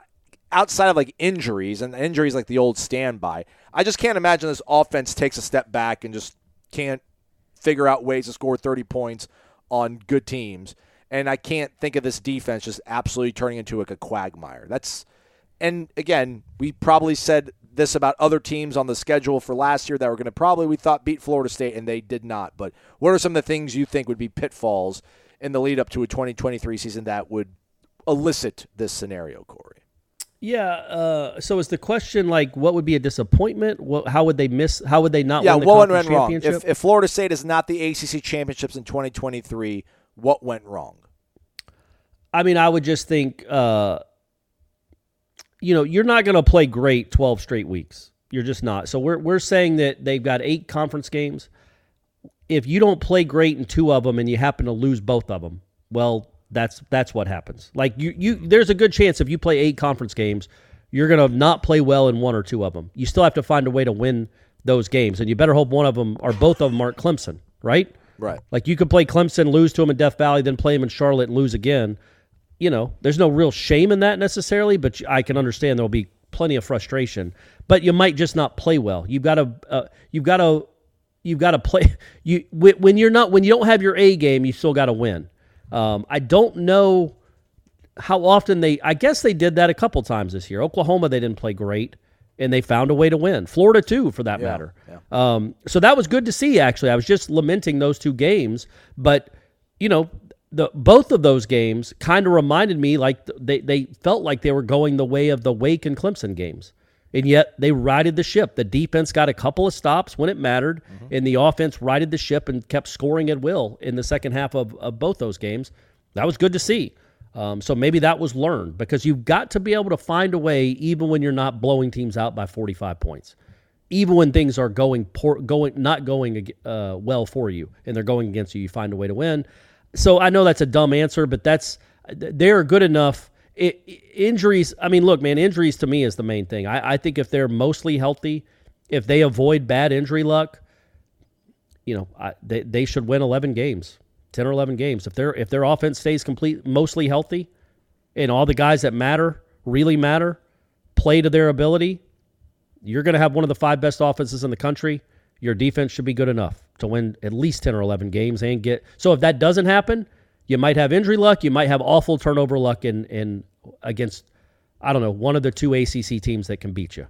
outside of like injuries and injuries like the old standby. I just can't imagine this offense takes a step back and just can't figure out ways to score 30 points on good teams. And I can't think of this defense just absolutely turning into like a quagmire. That's and again, we probably said this about other teams on the schedule for last year that were going to probably we thought beat Florida State and they did not. But what are some of the things you think would be pitfalls in the lead up to a 2023 season that would elicit this scenario, Corey? Yeah. Uh, so is the question like, what would be a disappointment? What, how would they miss? How would they not Yeah, win the what conference went wrong? If, if Florida State is not the ACC championships in 2023, what went wrong? I mean, I would just think, uh, you know, you're not going to play great 12 straight weeks. You're just not. So we're we're saying that they've got eight conference games. If you don't play great in two of them and you happen to lose both of them, well, that's that's what happens. Like you you there's a good chance if you play eight conference games, you're going to not play well in one or two of them. You still have to find a way to win those games, and you better hope one of them or both of them aren't Clemson, right? Right. Like you could play Clemson, lose to them in Death Valley, then play them in Charlotte and lose again. You know, there's no real shame in that necessarily, but I can understand there'll be plenty of frustration. But you might just not play well. You've got to, uh, you've got to, you've got to play. You when you're not when you don't have your A game, you still got to win. Um, I don't know. how often they. I guess they did that a couple times this year. Oklahoma, they didn't play great, and they found a way to win. Florida too, for that Yeah, matter. Um, so that was good to see. Actually, I was just lamenting those two games, but you know, the both of those games kind of reminded me like they they felt like they were going the way of the Wake and Clemson games. And yet they righted the ship. The defense got a couple of stops when it mattered, and the offense righted the ship and kept scoring at will in the second half of, of both those games. That was good to see. Um, so maybe that was learned because you've got to be able to find a way, even when you're not blowing teams out by 45 points, even when things are going poor, going not going uh, well for you, and they're going against you. You find a way to win. So I know that's a dumb answer, but that's they're good enough. It, injuries. I mean, look, man, injuries to me is the main thing. I, I think if they're mostly healthy, if they avoid bad injury luck, you know, I, they they should win 11 games, 10 or 11 games. If their if their offense stays complete, mostly healthy, and all the guys that matter really matter, play to their ability, you're going to have one of the five best offenses in the country. Your defense should be good enough to win at least 10 or 11 games and get. So if that doesn't happen, you might have injury luck, you might have awful turnover luck in in against I don't know, one of the two ACC teams that can beat you.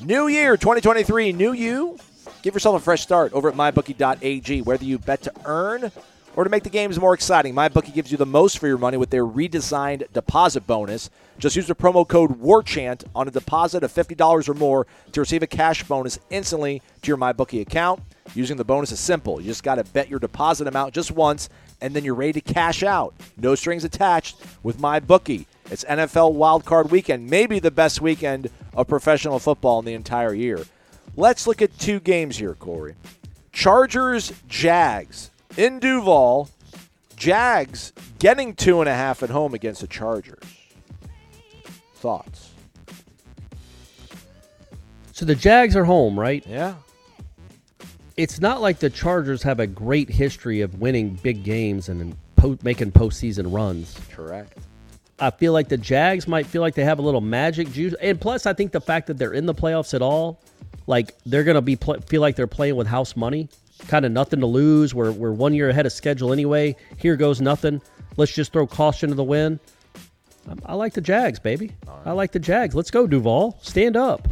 New year 2023, new you. Give yourself a fresh start over at mybookie.ag. Whether you bet to earn or to make the games more exciting, MyBookie gives you the most for your money with their redesigned deposit bonus. Just use the promo code WARCHANT on a deposit of $50 or more to receive a cash bonus instantly to your MyBookie account. Using the bonus is simple. You just got to bet your deposit amount just once, and then you're ready to cash out. No strings attached with MyBookie. It's NFL wildcard weekend, maybe the best weekend of professional football in the entire year. Let's look at two games here, Corey. Chargers, Jags in Duval. Jags getting two and a half at home against the Chargers. Thoughts? So the Jags are home, right? Yeah. It's not like the Chargers have a great history of winning big games and po- making postseason runs. Correct. I feel like the Jags might feel like they have a little magic juice, and plus, I think the fact that they're in the playoffs at all, like they're gonna be pl- feel like they're playing with house money, kind of nothing to lose. We're we're one year ahead of schedule anyway. Here goes nothing. Let's just throw caution to the wind. I, I like the Jags, baby. I like the Jags. Let's go, Duval. Stand up.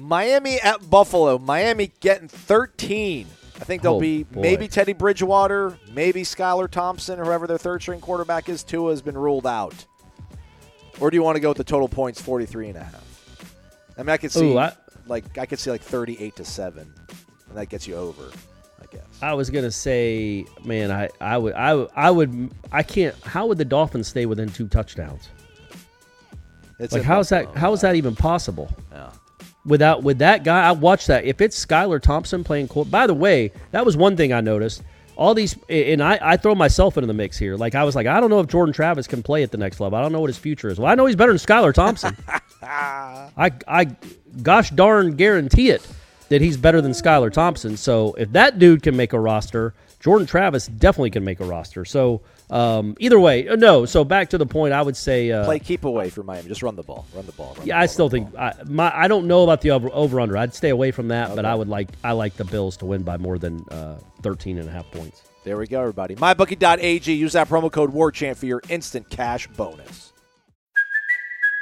Miami at Buffalo. Miami getting 13. I think they'll Oh, be boy. maybe Teddy Bridgewater, maybe Skylar Thompson, or whoever their third string quarterback is. Tua has been ruled out. Or do you want to go with the total points 43 and a half? I mean, I could see Ooh, I- like I could see like 38 to 7. And that gets you over, I. I was gonna say, man, I, I would, I, would- I would, I can't. How would the Dolphins stay within two touchdowns? It's like, how's that? How is that even possible? Yeah. Without with that guy, I watched that. If it's Skylar Thompson playing court, by the way, that was one thing I noticed. All these, and I, I throw myself into the mix here. Like I was like, I don't know if Jordan Travis can play at the next level. I don't know what his future is. Well, I know he's better than Skylar Thompson. I, I, gosh darn guarantee it that he's better than Skylar Thompson. So if that dude can make a roster, Jordan Travis definitely can make a roster. So um, either way, uh, no. So back to the point, I would say uh, Play keep away for Miami. Just run the ball. Run the ball. run yeah, the I still think. I, my I don't know about the over, over under. I'd stay away from that, but I would like I like the Bills to win by more than uh, 13 and a half points. There we go, everybody. MyBookie.ag. Use that promo code WARCHANT for your instant cash bonus.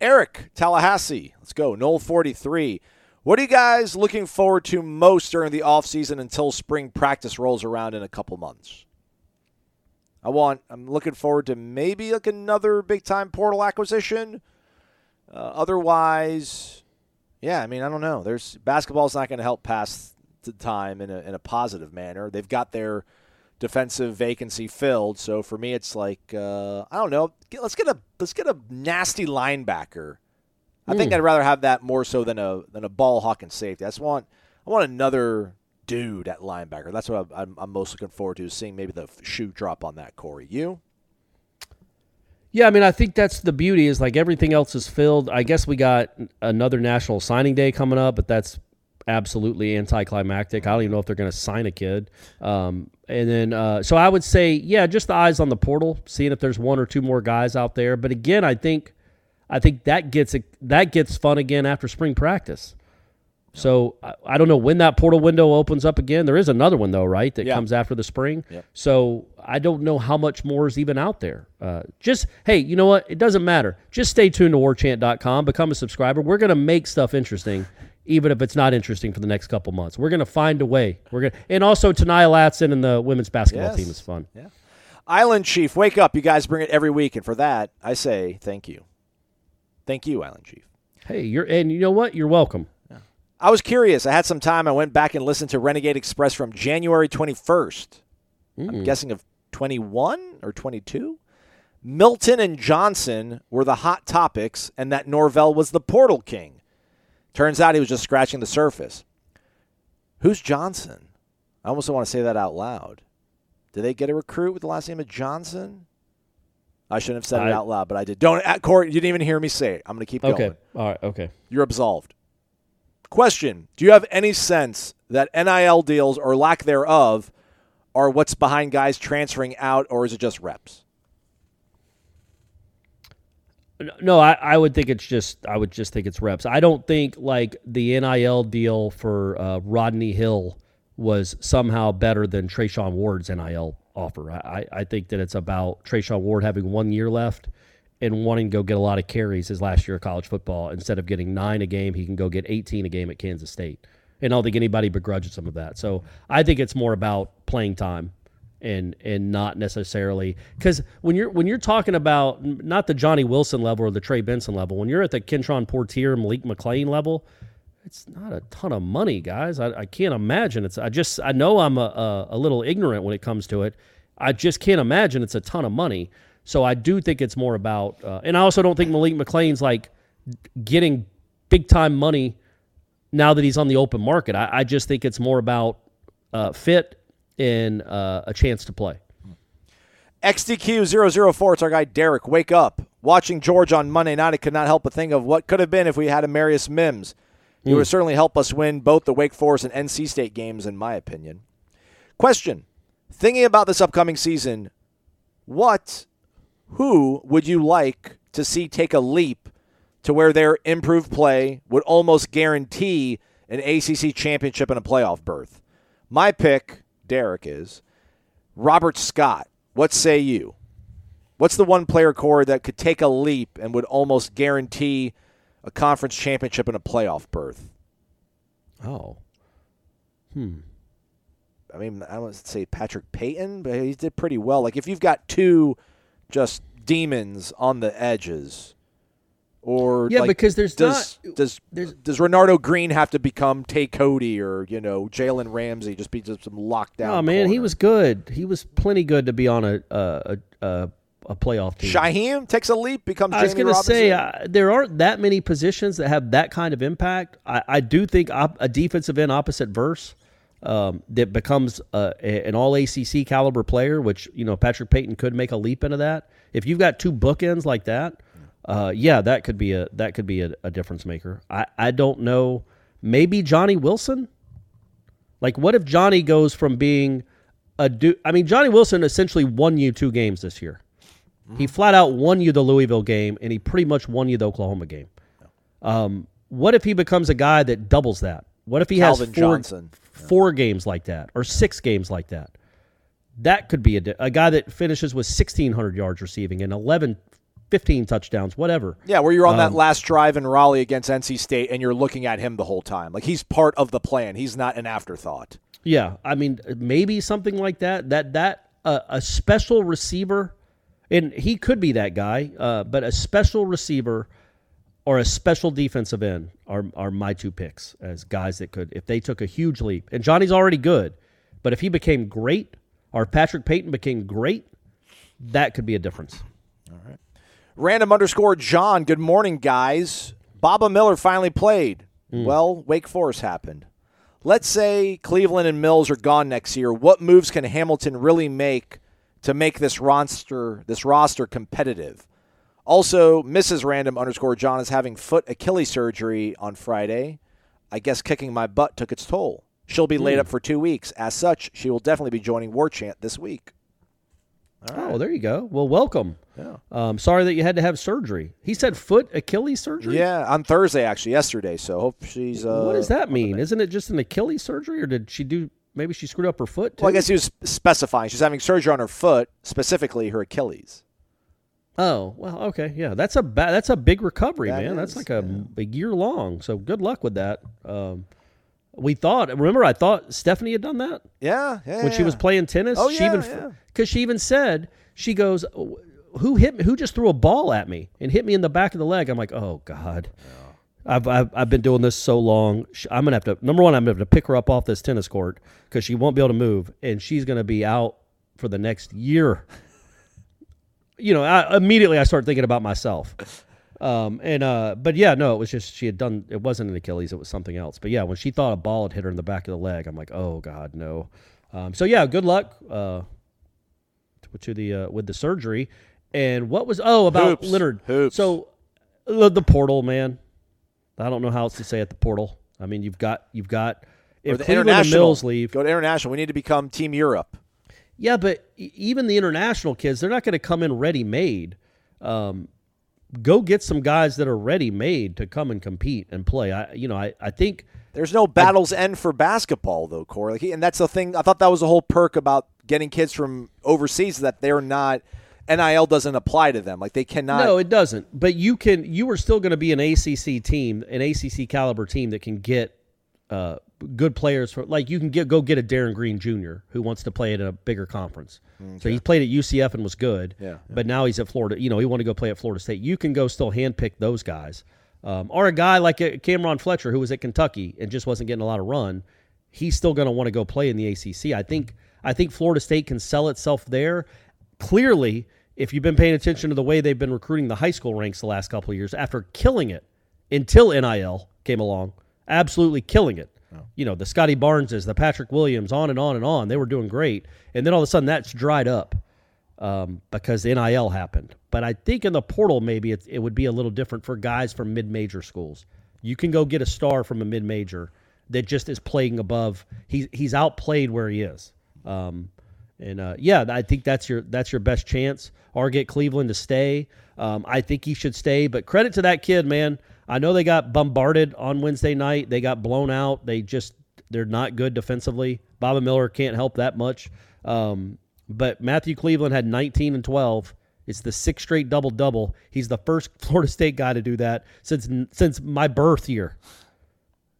Eric, Tallahassee. Let's go. Nole 43. What are you guys looking forward to most during the offseason until spring practice rolls around in a couple months? I want. I'm looking forward to maybe like another big time portal acquisition. Uh, otherwise, yeah. I mean, I don't know. There's basketball's not going to help pass the time in a in a positive manner. They've got their defensive vacancy filled. So for me, it's like uh, I don't know. Let's get a let's get a nasty linebacker. I think Hmm. I'd rather have that more so than a than a ball hawking safety. I just want I want another dude at linebacker. That's what I'm, I'm, I'm most looking forward to seeing maybe the shoe drop on that. Corey, you? Yeah, I mean, I think that's the beauty is like everything else is filled. I guess we got another national signing day coming up, but that's absolutely anticlimactic. I don't even know if they're going to sign a kid. Um, and then, uh, so I would say, yeah, just the eyes on the portal, seeing if there's one or two more guys out there. But again, I think, I think that gets that gets fun again after spring practice. So I, I don't know when that portal window opens up again. There is another one though, right? That Yeah. comes after the spring. Yep. So I don't know how much more is even out there. Uh, just hey, you know what? It doesn't matter. Just stay tuned to warchant.com. Become a subscriber. We're gonna make stuff interesting, even if it's not interesting for the next couple months. We're gonna find a way. We're gonna and also Ta'Niya Latson and the women's basketball Yes. team is fun. Yeah. Island Chief, wake up. You guys bring it every week. And for that, I say thank you. Thank you, Island Chief. Hey, you're and you know what? You're welcome. I was curious. I had some time. I went back and listened to Renegade Express from January 21st. I'm mm. guessing of 21 or 22. Milton and Johnson were the hot topics, and that Norvell was the portal king. Turns out he was just scratching the surface. Who's Johnson? I almost don't want to say that out loud. Did they get a recruit with the last name of Johnson? I shouldn't have said it out loud, but I did. Don't, uh, Corey, you didn't even hear me say it. I'm going to keep Okay. going. Okay. All right. Okay. You're absolved. Question Do you have any sense that NIL deals or lack thereof are what's behind guys transferring out, or is it just reps? No, I, I would think it's just I would just think it's reps. I don't think like the NIL deal for uh, Rodney Hill was somehow better than Treshaun Ward's NIL offer. I, I think that it's about Treshaun Ward having one year left and wanting to go get a lot of carries his last year of college football. Instead of getting nine a game, he can go get 18 a game at Kansas State. And I don't think anybody begrudges him of that. So I think it's more about playing time and and not necessarily because when you're when you're talking about not the Johnny Wilson level or the Trey Benson level, when you're at the Kentron Poitier Malik McClain level, it's not a ton of money, guys. I, I can't imagine it's. I just I know I'm a, a a little ignorant when it comes to it. I just can't imagine it's a ton of money. So I do think it's more about, uh, and I also don't think Malik McClain's like getting big time money now that he's on the open market. I, I just think it's more about uh, fit and uh, a chance to play. XDQ004, it's our guy Derek. Wake up. Watching George on Monday night, I could not help but think of what could have been if we had a Marius Mims. He would certainly help us win both the Wake Forest and NC State games, in my opinion. Question Thinking about this upcoming season, what, who would you like to see take a leap to where their improved play would almost guarantee an ACC championship and a playoff berth? My pick, Derek, is Robert Scott. What say you? What's the one player core that could take a leap and would almost guarantee a conference championship and a playoff berth? Oh. Hmm. I mean, I don't want to say Patrick Payton, but he did pretty well. Like if you've got two just demons on the edges, or Yeah, like, because there's does not- does there's- does Renardo Green have to become Tay Cody or you know Jalen Ramsey just be just some lockdown? Oh man, he was good. He was plenty good to be on a a a, a playoff team. Shyheim takes a leap, becomes. I was going to say uh, there aren't that many positions that have that kind of impact. I, I do think op- a defensive end opposite Verse um, that becomes uh, an All ACC caliber player, which you know Patrick Payton could make a leap into that. If you've got two bookends like that, uh, yeah, that could be a that could be a, a difference maker. I, I don't know. Maybe Johnny Wilson. Like, what if Johnny goes from being a dude? I mean, Johnny Wilson essentially won you two games this year. He flat out won you the Louisville game, and he pretty much won you the Oklahoma game. Um, what if he becomes a guy that doubles that? What if he Calvin has four, Johnson. four games like that or six games like that? That could be a, a guy that finishes with 1,600 yards receiving and 11, 15 touchdowns, whatever. Yeah, where you're on that Um, last drive in Raleigh against NC State and you're looking at him the whole time. Like he's part of the plan. He's not an afterthought. Yeah, I mean, maybe something like that. That that a, a special receiver, and he could be that guy, uh, but a special receiver or a special defensive end are are my two picks as guys that could if they took a huge leap. And Johnny's already good, but if he became great, or Patrick Payton became great, that could be a difference. Random underscore John. Good morning, guys. Baba Miller finally played. Well, Wake Forest happened. Let's say Cleveland and Mills are gone next year. What moves can Hamilton really make to make this roster this roster competitive? Also, Mrs. Random underscore John is having foot Achilles surgery on Friday. I guess kicking my butt took its toll. She'll be laid Hmm. up for two weeks. As such, she will definitely be joining War Chant this week. Oh, there you go. Well, welcome. Yeah. Um, sorry that you had to have surgery. He said foot Achilles surgery. Yeah, on Thursday actually, yesterday. So hope she's. Uh, what does that mean? Isn't it just an Achilles surgery, or did she do? Maybe she screwed up her foot. Too? Well, I guess he was specifying she's having surgery on her foot, specifically her Achilles. Oh well, okay, yeah, that's a ba- that's a big recovery, That man. that's like a, a year long. So good luck with that. Um, we thought. Remember, I thought Stephanie had done that Yeah, yeah. when she was playing tennis. Oh, she yeah, even yeah. because she even said she goes, "Who hit? me? Who just threw a ball at me and hit me in the back of the leg?" I'm like, "Oh God." I've, I've, I've been doing this so long. I'm gonna have to number one. I'm gonna have to pick her up off this tennis court because she won't be able to move, and she's gonna be out for the next year. You know, I, immediately I start thinking about myself. Um, and uh, but yeah, no, it was just she had done. It wasn't an Achilles; it was something else. But yeah, when she thought a ball had hit her in the back of the leg, I'm like, oh god, no. Um, so yeah, good luck uh, to, to the uh, with the surgery. And what was oh about Hoops. Leonard? Hoops. So the, the portal, man. I don't know how else to say it. The portal. I mean, you've got you've got Or if the Cleveland international Mills leave. Go to international. We need to become Team Europe. Yeah, but even the international kids, they're not going to come in ready made. Um, go get some guys that are ready made to come and compete and play. I, you know, I, I think There's no battles end for basketball though, Corey. Like, and that's the thing. I thought that was a whole perk about getting kids from overseas that they're not. NIL doesn't apply to them. Like they cannot. no, it doesn't. But you can. You are still going to be an ACC team, an ACC caliber team that can get uh, good players for. Like you can get go get a Darin Green Jr. who wants to play at a bigger conference. So he played at UCF and was good. Yeah, But now he's at Florida. You know, he want to go play at Florida State. You can go still handpick those guys, um, or a guy like uh, Cameron Fletcher who was at Kentucky and just wasn't getting a lot of run. He's still going to want to go play in the ACC. I think. I think Florida State can sell itself there. Clearly, if you've been paying attention to the way they've been recruiting the high school ranks the last couple of years, after killing it until NIL came along, absolutely killing it. You know, the Scotty Barneses, the Patrick Williams, on and on and on. They were doing great. And then all of a sudden that's dried up um, because the NIL happened. But I think in the portal, maybe it, it would be a little different for guys from mid major schools. You can go get a star from a mid major that just is playing above. He's, he's outplayed where he is. Um, and uh, yeah, I think that's your that's your best chance. Or get Cleveland to stay. Um, I think he should stay. But credit to that kid, man. I know they got bombarded on Wednesday night. They got blown out. They just they're not good defensively. Baba Miller can't help that much. Um, but Matthew Cleveland had 19 and 12. It's the sixth straight double double. He's the first Florida State guy to do that since since my birth year.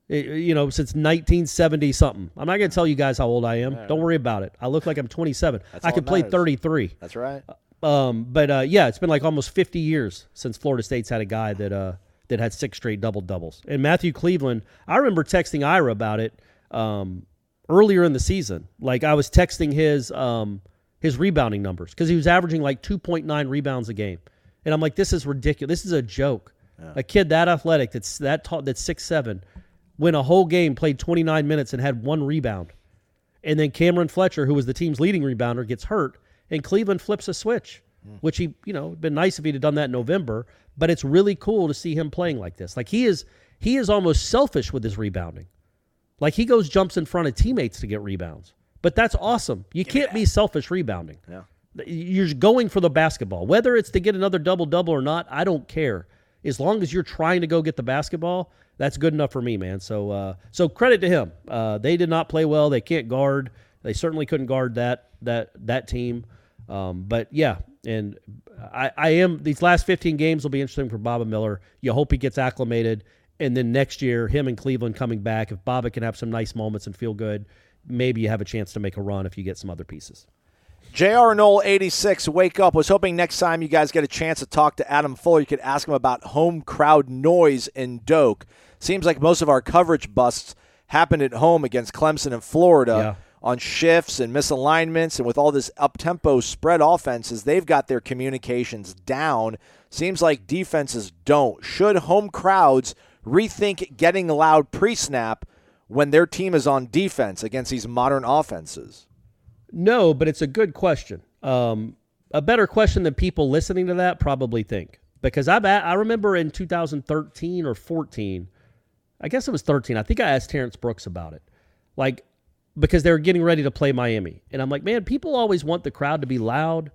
It- you know, since 1970 something. I'm not going to tell you guys how old I am. Don't worry about it. I look like I'm 27. That's I could play matters. 33. That's right. Um, but uh, yeah, it's been like almost 50 years since Florida State's had a guy that uh, that had six straight double doubles. And Matthew Cleveland, I remember texting Ira about it um, earlier in the season. Like I was texting his um, his rebounding numbers because he was averaging like 2.9 rebounds a game, and I'm like, this is ridiculous. This is a joke. A kid that athletic, that's that tall, that's six seven, went a whole game, played 29 minutes, and had one rebound. And then Cameron Fletcher, who was the team's leading rebounder, gets hurt, and Cleveland flips a switch, which he, you know, it'd been nice if he'd have done that in November. But it's really cool to see him playing like this. Like he is, he is almost selfish with his rebounding. Like he goes jumps in front of teammates to get rebounds. But that's awesome. You can't be selfish rebounding. Yeah. You're going for the basketball. Whether it's to get another double double or not, I don't care. As long as you're trying to go get the basketball, that's good enough for me, man. So uh, so credit to him. Uh, they did not play well. They can't guard. They certainly couldn't guard that that that team. Um, but yeah, and I, I am these last 15 games will be interesting for Baba Miller. You hope he gets acclimated, and then next year, him and Cleveland coming back. If Baba can have some nice moments and feel good, maybe you have a chance to make a run if you get some other pieces. JR Nole 86, wake up. Was hoping next time you guys get a chance to talk to Adam Fuller, you could ask him about home crowd noise in Doak. Seems like most of our coverage busts happened at home against Clemson and Florida Yeah. On shifts and misalignments. And with all this up tempo spread offenses, they've got their communications down. Seems like defenses don't. Should home crowds rethink getting loud pre snap when their team is on defense against these modern offenses? No, but it's a good question. Um, a better question than people listening to that probably think. Because I I remember in 2013 or 14, I guess it was 13. I think I asked Terrence Brooks about it, like because they were getting ready to play Miami, and I'm like, man, people always want the crowd to be loud,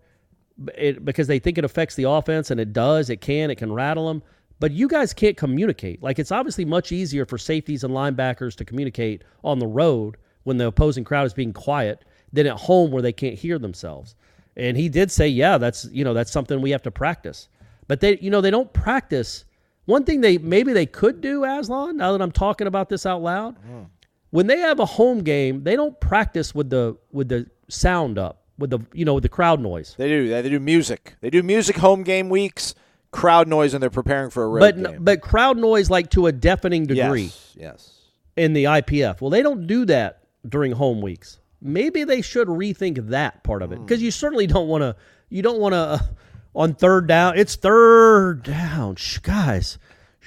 because they think it affects the offense, and it does. It can. It can rattle them. But you guys can't communicate. Like it's obviously much easier for safeties and linebackers to communicate on the road when the opposing crowd is being quiet than at home where they can't hear themselves. And he did say, yeah, that's you know that's something we have to practice. But they you know they don't practice. One thing they maybe they could do, Aslan. Now that I'm talking about this out loud, mm. When they have a home game, they don't practice with the with the sound up with the you know with the crowd noise. They do. They do music. They do music home game weeks, crowd noise, and they're preparing for a road But game. but crowd noise like to a deafening degree. Yes. Yes. in the IPF. Well, they don't do that during home weeks. Maybe they should rethink that part of it because you certainly don't want to. You don't want to uh, on third down. It's third down, Shh, guys.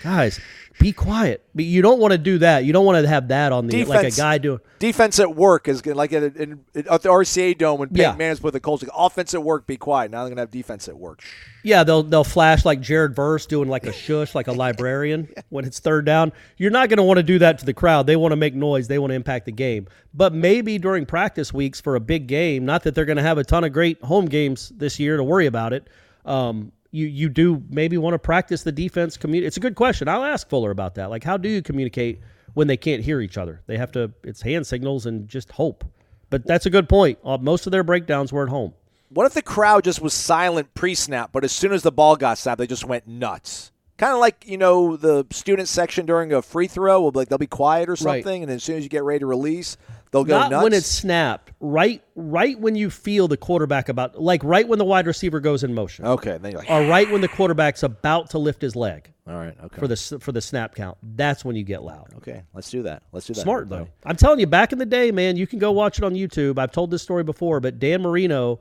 Guys, be quiet. But you don't want to do that. You don't want to have that on the like a Defense- guy doing. Defense at work is good. Like at, in, at the RCA Dome when Peyton Yeah. Manning's with the Colts. like, Offense at work, be quiet. Now they're gonna have defense at work. Yeah, they'll they'll flash like Jared Verse doing like a shush, like a librarian when it's third down. You're not going to want to do that to the crowd. They want to make noise. They want to impact the game. But maybe during practice weeks for a big game, not that they're going to have a ton of great home games this year to worry about it. Um, you you do maybe want to practice the defense. Community. It's a good question. I'll ask Fuller about that. Like, how do you communicate when they can't hear each other? They have to. It's hand signals and just hope. But that's a good point. Uh, most of their breakdowns were at home. What if the crowd just was silent pre-snap, but as soon as the ball got snapped, they just went nuts? Kind of like you know the student section during a free throw. Will be like they'll be quiet or Right. something, and then as soon as you get ready to release, they'll go Not nuts. when it's snapped. Right, right when you feel the quarterback about, like right when the wide receiver goes in motion, okay. Then you're like, or right when the quarterback's about to lift his leg all right, okay, for the s- for the snap count. That's when you get loud. okay. Let's do that. Let's do that. Smart everybody. though. I'm telling you, back in the day, man, you can go watch it on YouTube. I've told this story before, but Dan Marino,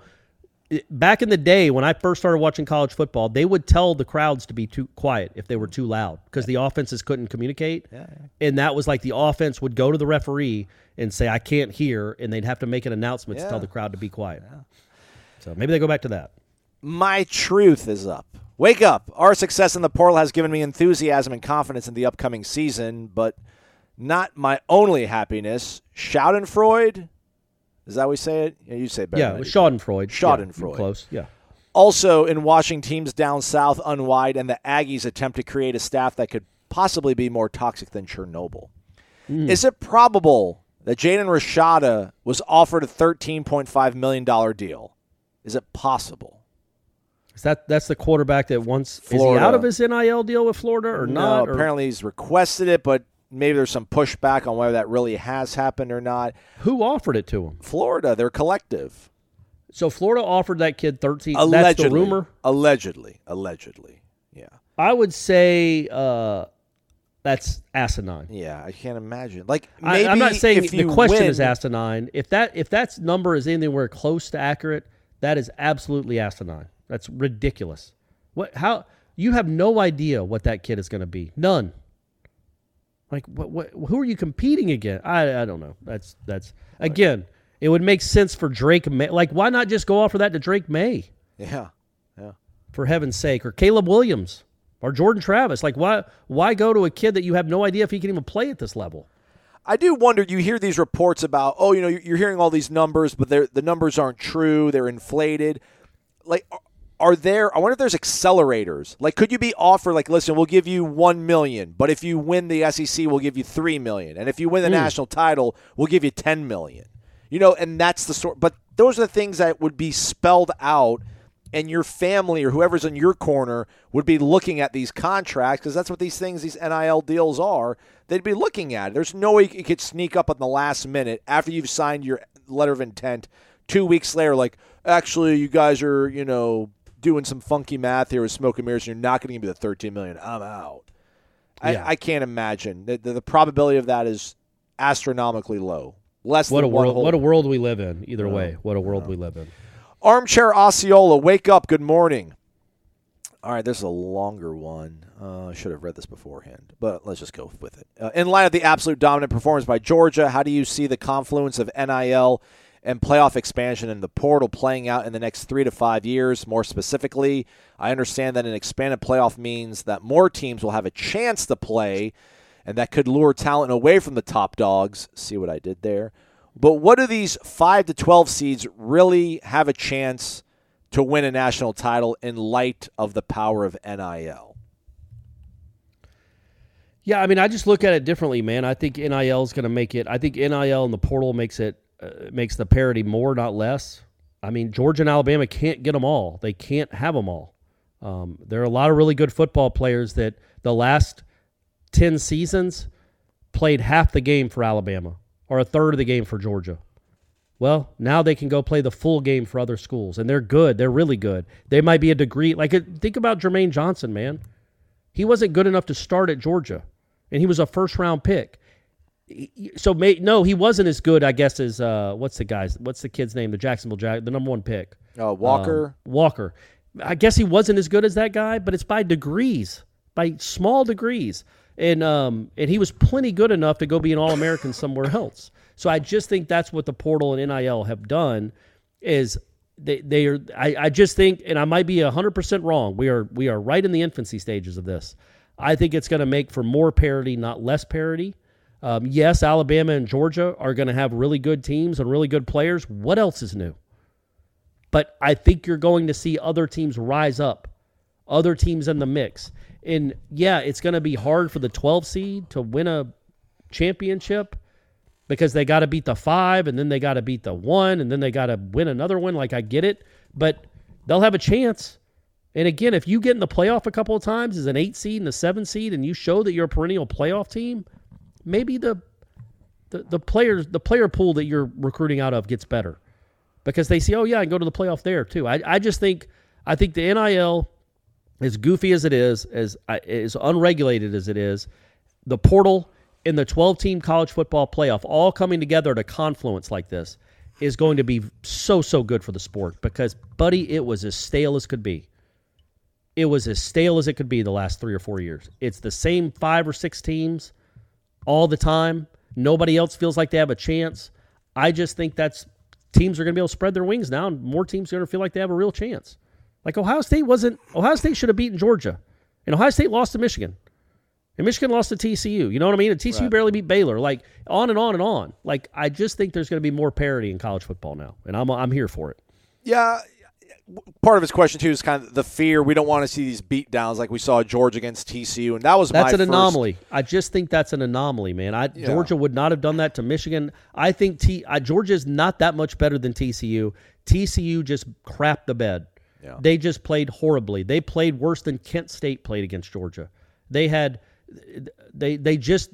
back in the day when I first started watching college football, they would tell the crowds to be too quiet if they were too loud because the offenses couldn't communicate. And that was like the offense would go to the referee and say, "I can't hear," and they'd have to make an announcement to tell the crowd to be quiet. So maybe they go back to that. My truth is up. Wake up. Our success in the portal has given me enthusiasm and confidence in the upcoming season, but not my only happiness. Schadenfreude? Is that how we say it? Yeah, you say it better. yeah, was. Schadenfreude. Yeah, Schadenfreude. close. Yeah. Also, in watching teams down south unwide and the Aggies attempt to create a staff that could possibly be more toxic than Chernobyl. Hmm. Is it probable that Jaden Rashada was offered a $13.5 million deal? Is it possible? Is that that's the quarterback that once is he out of his NIL deal with Florida or not? No, or- apparently he's requested it, but maybe there's some pushback on whether that really has happened or not. who offered it to him? Florida, they're collective. So Florida offered that kid thirteen. Allegedly. That's the rumor. Allegedly. Allegedly. Yeah. I would say uh, that's asinine. Yeah, I can't imagine. Like I, I'm not saying if the question is win- asinine. If that if that number is anywhere close to accurate, that is absolutely asinine. That's ridiculous. What? How? You have no idea what that kid is going to be. None. Like what? What? Who are you competing against? I I don't know. That's that's again. It would make sense for Drake Maye. Like why not just go offer that to Drake Maye? Yeah. Yeah. for heaven's sake, or Caleb Williams or Jordan Travis. Like, why why go to a kid that you have no idea if he can even play at this level? I do wonder. You hear these reports about, oh, you know, you're hearing all these numbers, but they're, the numbers aren't true. They're inflated. Like, are- there? I wonder if there's accelerators. Like, could you be offered? Like, listen, we'll give you one million, but if you win the SEC, we'll give you three million, and if you win the Hmm. national title, we'll give you ten million. You know, and that's the sort. But those are the things that would be spelled out. And your family or whoever's in your corner would be looking at these contracts because that's what these things, these NIL deals are. They'd be looking at. it. There's no way you could sneak up on the last minute after you've signed your letter of intent two weeks later, like, actually, you guys are, you know, doing some funky math here with smoke and mirrors, and you're not going to give me the 13 million. I'm out. Yeah. I, I can't imagine. The, the, the probability of that is astronomically low. Less What a world! What a world we live in. Either way, what a world we live in. Armchair Osceola, wake up. Good morning. All right, this is a longer one. Uh, I should have read this beforehand, but let's just go with it. Uh, in light of the absolute dominant performance by Georgia, how do you see the confluence of NIL and playoff expansion in the portal playing out in the next three to five years? More specifically, I understand that an expanded playoff means that more teams will have a chance to play, and that could lure talent away from the top dogs. See what I did there? But what do these 5 to 12 seeds really have a chance to win a national title in light of the power of NIL? Yeah, I mean, I just look at it differently, man. I think NIL is going to make it. I think NIL and the portal makes it uh, makes the parity more, not less. I mean, Georgia and Alabama can't get them all. They can't have them all. Um, there are a lot of really good football players that the last ten seasons played half the game for Alabama or a third of the game for Georgia. Well, now they can go play the full game for other schools, and they're good. They're really good. They might be a degree. Like, uh, think about Jermaine Johnson, man. He wasn't good enough to start at Georgia, and he was a first round pick. So, may, no, he wasn't as good, I guess, as uh, what's the guy's, what's the kid's name? The Jacksonville Jag, the number one pick. Uh, Walker? Um, Walker. I guess he wasn't as good as that guy, but it's by degrees, by small degrees. And um, and he was plenty good enough to go be an All American somewhere else. So I just think that's what the portal and NIL have done is they they are I, I just think and I might be hundred percent wrong. We are we are right in the infancy stages of this. I think it's going to make for more parity, not less parity. Um, yes, Alabama and Georgia are going to have really good teams and really good players. What else is new? But I think you're going to see other teams rise up, other teams in the mix. And yeah, it's going to be hard for the 12 seed to win a championship because they got to beat the five and then they got to beat the one and then they got to win another one. Like, I get it, but they'll have a chance. And again, if you get in the playoff a couple of times as an eight seed and a seven seed and you show that you're a perennial playoff team, maybe the the, the players the player pool that you're recruiting out of gets better because they see, oh yeah, I can go to the playoff there too. I, I just think I think the NIL, as goofy as it is, as as unregulated as it is, the portal and the 12 team college football playoff all coming together at a confluence like this is going to be so so good for the sport because buddy, it was as stale as could be. It was as stale as it could be the last three or four years. It's the same five or six teams all the time. Nobody else feels like they have a chance. I just think that's teams are going to be able to spread their wings now, and more teams are going to feel like they have a real chance. Like Ohio State wasn't. Ohio State should have beaten Georgia, and Ohio State lost to Michigan, and Michigan lost to TCU. You know what I mean? And TCU Right. barely beat Baylor. Like on and on and on. Like I just think there's going to be more parity in college football now, and I'm I'm here for it. Yeah. Part of his question too is kind of the fear we don't want to see these beat downs like we saw Georgia against TCU, and that was That's an first- anomaly. I just think that's an anomaly, man. I Yeah. Georgia would not have done that to Michigan. I think T uh, Georgia's not that much better than TCU. TCU just crapped the bed. Yeah. They just played horribly. They played worse than Kent State played against Georgia. They had they they just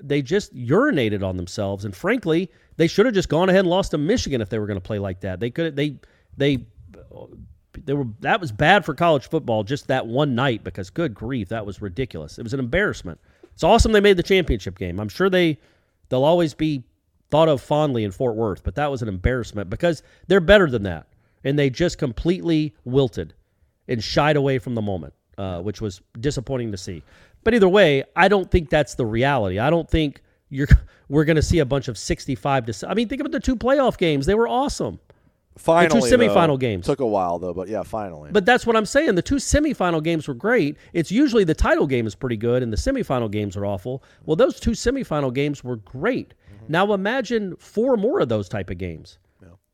they just urinated on themselves and frankly, they should have just gone ahead and lost to Michigan if they were going to play like that. They could have they they they were that was bad for college football just that one night because good grief that was ridiculous. It was an embarrassment. It's awesome they made the championship game. I'm sure they they'll always be thought of fondly in fort worth but that was an embarrassment because they're better than that. And they just completely wilted and shied away from the moment uh, which was disappointing to see. But either way i don't think that's the reality. I don't think you're we're going to see a bunch of 65 to i mean think about the two playoff games. They were awesome Finally, the two semifinal though. games took a while though, but yeah, finally. but that's what I'm saying. The two semifinal games were great. It's usually the title game is pretty good and the semifinal games are awful. Well, those two semifinal games were great. Now imagine four more of those type of games,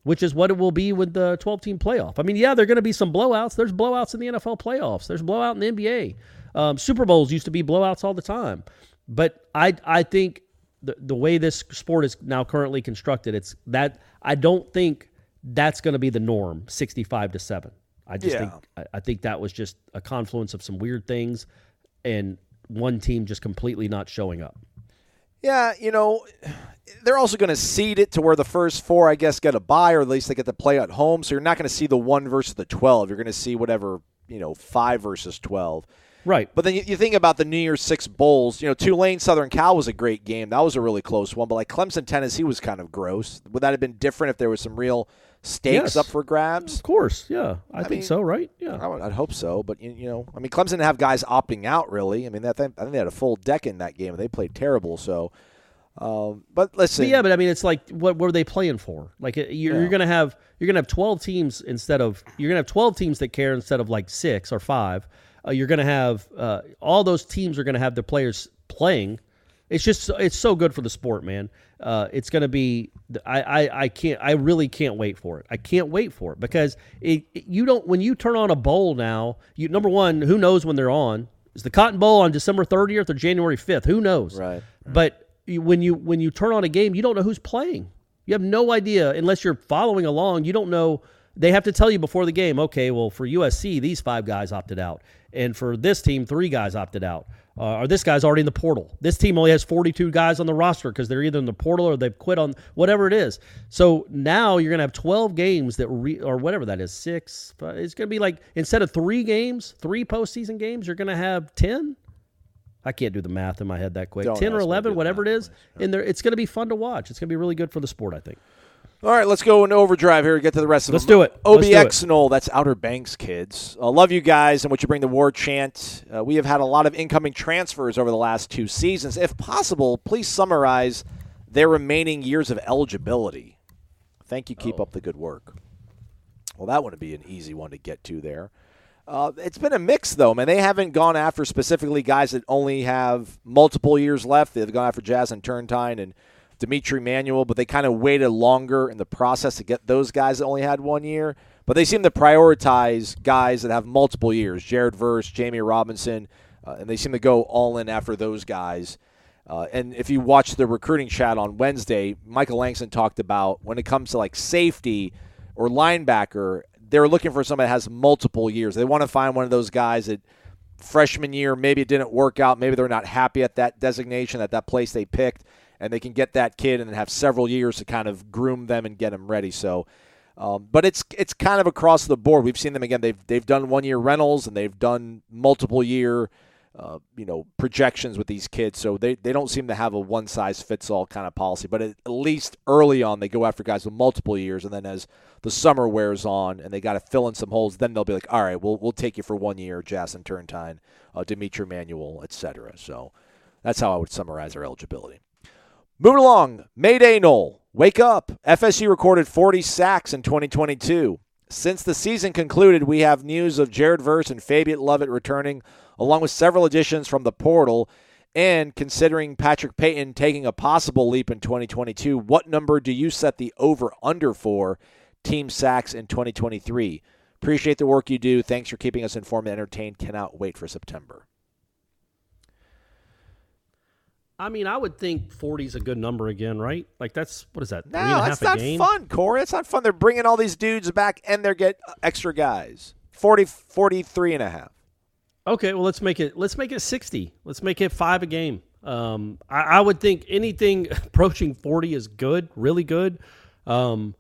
which is what it will be with the 12 team playoff. I mean, yeah, there are going to be some blowouts. There's blowouts in the NFL playoffs. There's blowout in the NBA. Um, Super Bowls used to be blowouts all the time. But I I think the the way this sport is now currently constructed, it's that I don't think that's going to be the norm, 65 to 7. I just Yeah. think I, think that was just a confluence of some weird things and one team just completely not showing up. Yeah, you know, they're also going to seed it to where the first four, I guess, get a bye, or at least they get to play at home. So you're not going to see the one versus the twelve. You're going to see whatever you know, five versus twelve. Right. But then you, you think about the New Year's Six bowls. You know, Tulane Southern Cal was a great game. That was a really close one. But like Clemson Tennessee was kind of gross. Would that have been different if there was some real stakes Yes. up for grabs? Of course, yeah. I, I think mean, so, right? Yeah. I would, I'd hope so, but you, you know, I mean, Clemson didn't have guys opting out really. I mean, that I think they had a full deck in that game, and they played terrible. So, um, but listen, But yeah, but I mean, it's like what, were they playing for? Like uh, you're, Yeah. you're gonna have you're gonna have twelve teams instead of you're gonna have twelve teams that care instead of like six or five. Uh, you're gonna have uh, all those teams are gonna have their players playing. It's just it's so good for the sport, man. Uh, it's gonna be I, I I can't I really can't wait for it. I can't wait for it because it, it- you don't when you turn on a bowl now. You number one, who knows when they're on? Is the Cotton Bowl on December 30th or January 5th? Who knows? Right. But you, when you when you turn on a game, you don't know who's playing. You have no idea unless you're following along. You don't know. They have to tell you before the game. Okay, well for USC, these five guys opted out, and for this team, three guys opted out. Uh, or this guy's already in the portal. This team only has 42 guys on the roster because they're either in the portal or they've quit on whatever it is. So now you're going to have 12 games that, re, or whatever that is, six. But it's going to be like instead of three games, three postseason games, you're going to have 10. I can't do the math in my head that quick. Don't 10 or ask me to do 11, whatever it is. And there, it's going to be fun to watch. It's going to be really good for the sport, I think. All right, let's go in overdrive here and get to the rest of Let's them. do it. Let's do OBX it. Nole, that's Outer Banks kids. Uh, love you guys and what you bring the war chant. Uh, we have had a lot of incoming transfers over the last two seasons. If possible, please summarize their remaining years of eligibility. Thank you. Keep up the good work. Well, that wouldn't be an easy one to get to there. Uh, it's been a mix, though, man. They haven't gone after specifically guys that only have multiple years left. They've gone after Jazston Turnetine and D'Mitri Emmanuel, but they kind of waited longer in the process to get those guys that only had one year. But they seem to prioritize guys that have multiple years Jared Verse, Jammie Robinson, uh, and they seem to go all in after those guys. Uh, and if you watch the recruiting chat on Wednesday, Michael Langston talked about when it comes to like safety or linebacker, they're looking for somebody that has multiple years. They want to find one of those guys that freshman year maybe it didn't work out, maybe they're not happy at that designation at that place they picked, and they can get that kid and then have several years to kind of groom them and get them ready. So. Um, but it's it's kind of across the board. We've seen them again. They've they've done one year rentals and they've done multiple year, uh, you know, projections with these kids. So they, they don't seem to have a one size fits all kind of policy. But at least early on, they go after guys with multiple years, and then as the summer wears on and they got to fill in some holes, then they'll be like, all right, we'll we'll take you for one year, Jazston Turnetine, uh, D'Mitri Emmanuel, etc. So that's how I would summarize our eligibility. Moving along, Mayday Nole. Wake up. FSU recorded 40 sacks in 2022. Since the season concluded, we have news of Jared Verse and Fabien Lovett returning, along with several additions from the portal. And considering Patrick Payton taking a possible leap in 2022, what number do you set the over under for team sacks in 2023? Appreciate the work you do. Thanks for keeping us informed and entertained. Cannot wait for September. I mean, I would think 40 is a good number again, right? Like that's what is that? No, and a half that's not fun, Corey. It's not fun. They're bringing all these dudes back and they're get extra guys. 40, 43 and a half. Okay, well let's make it let's make it 60. Let's make it five a game. Um, I, I would think anything approaching 40 is good, really good. Um,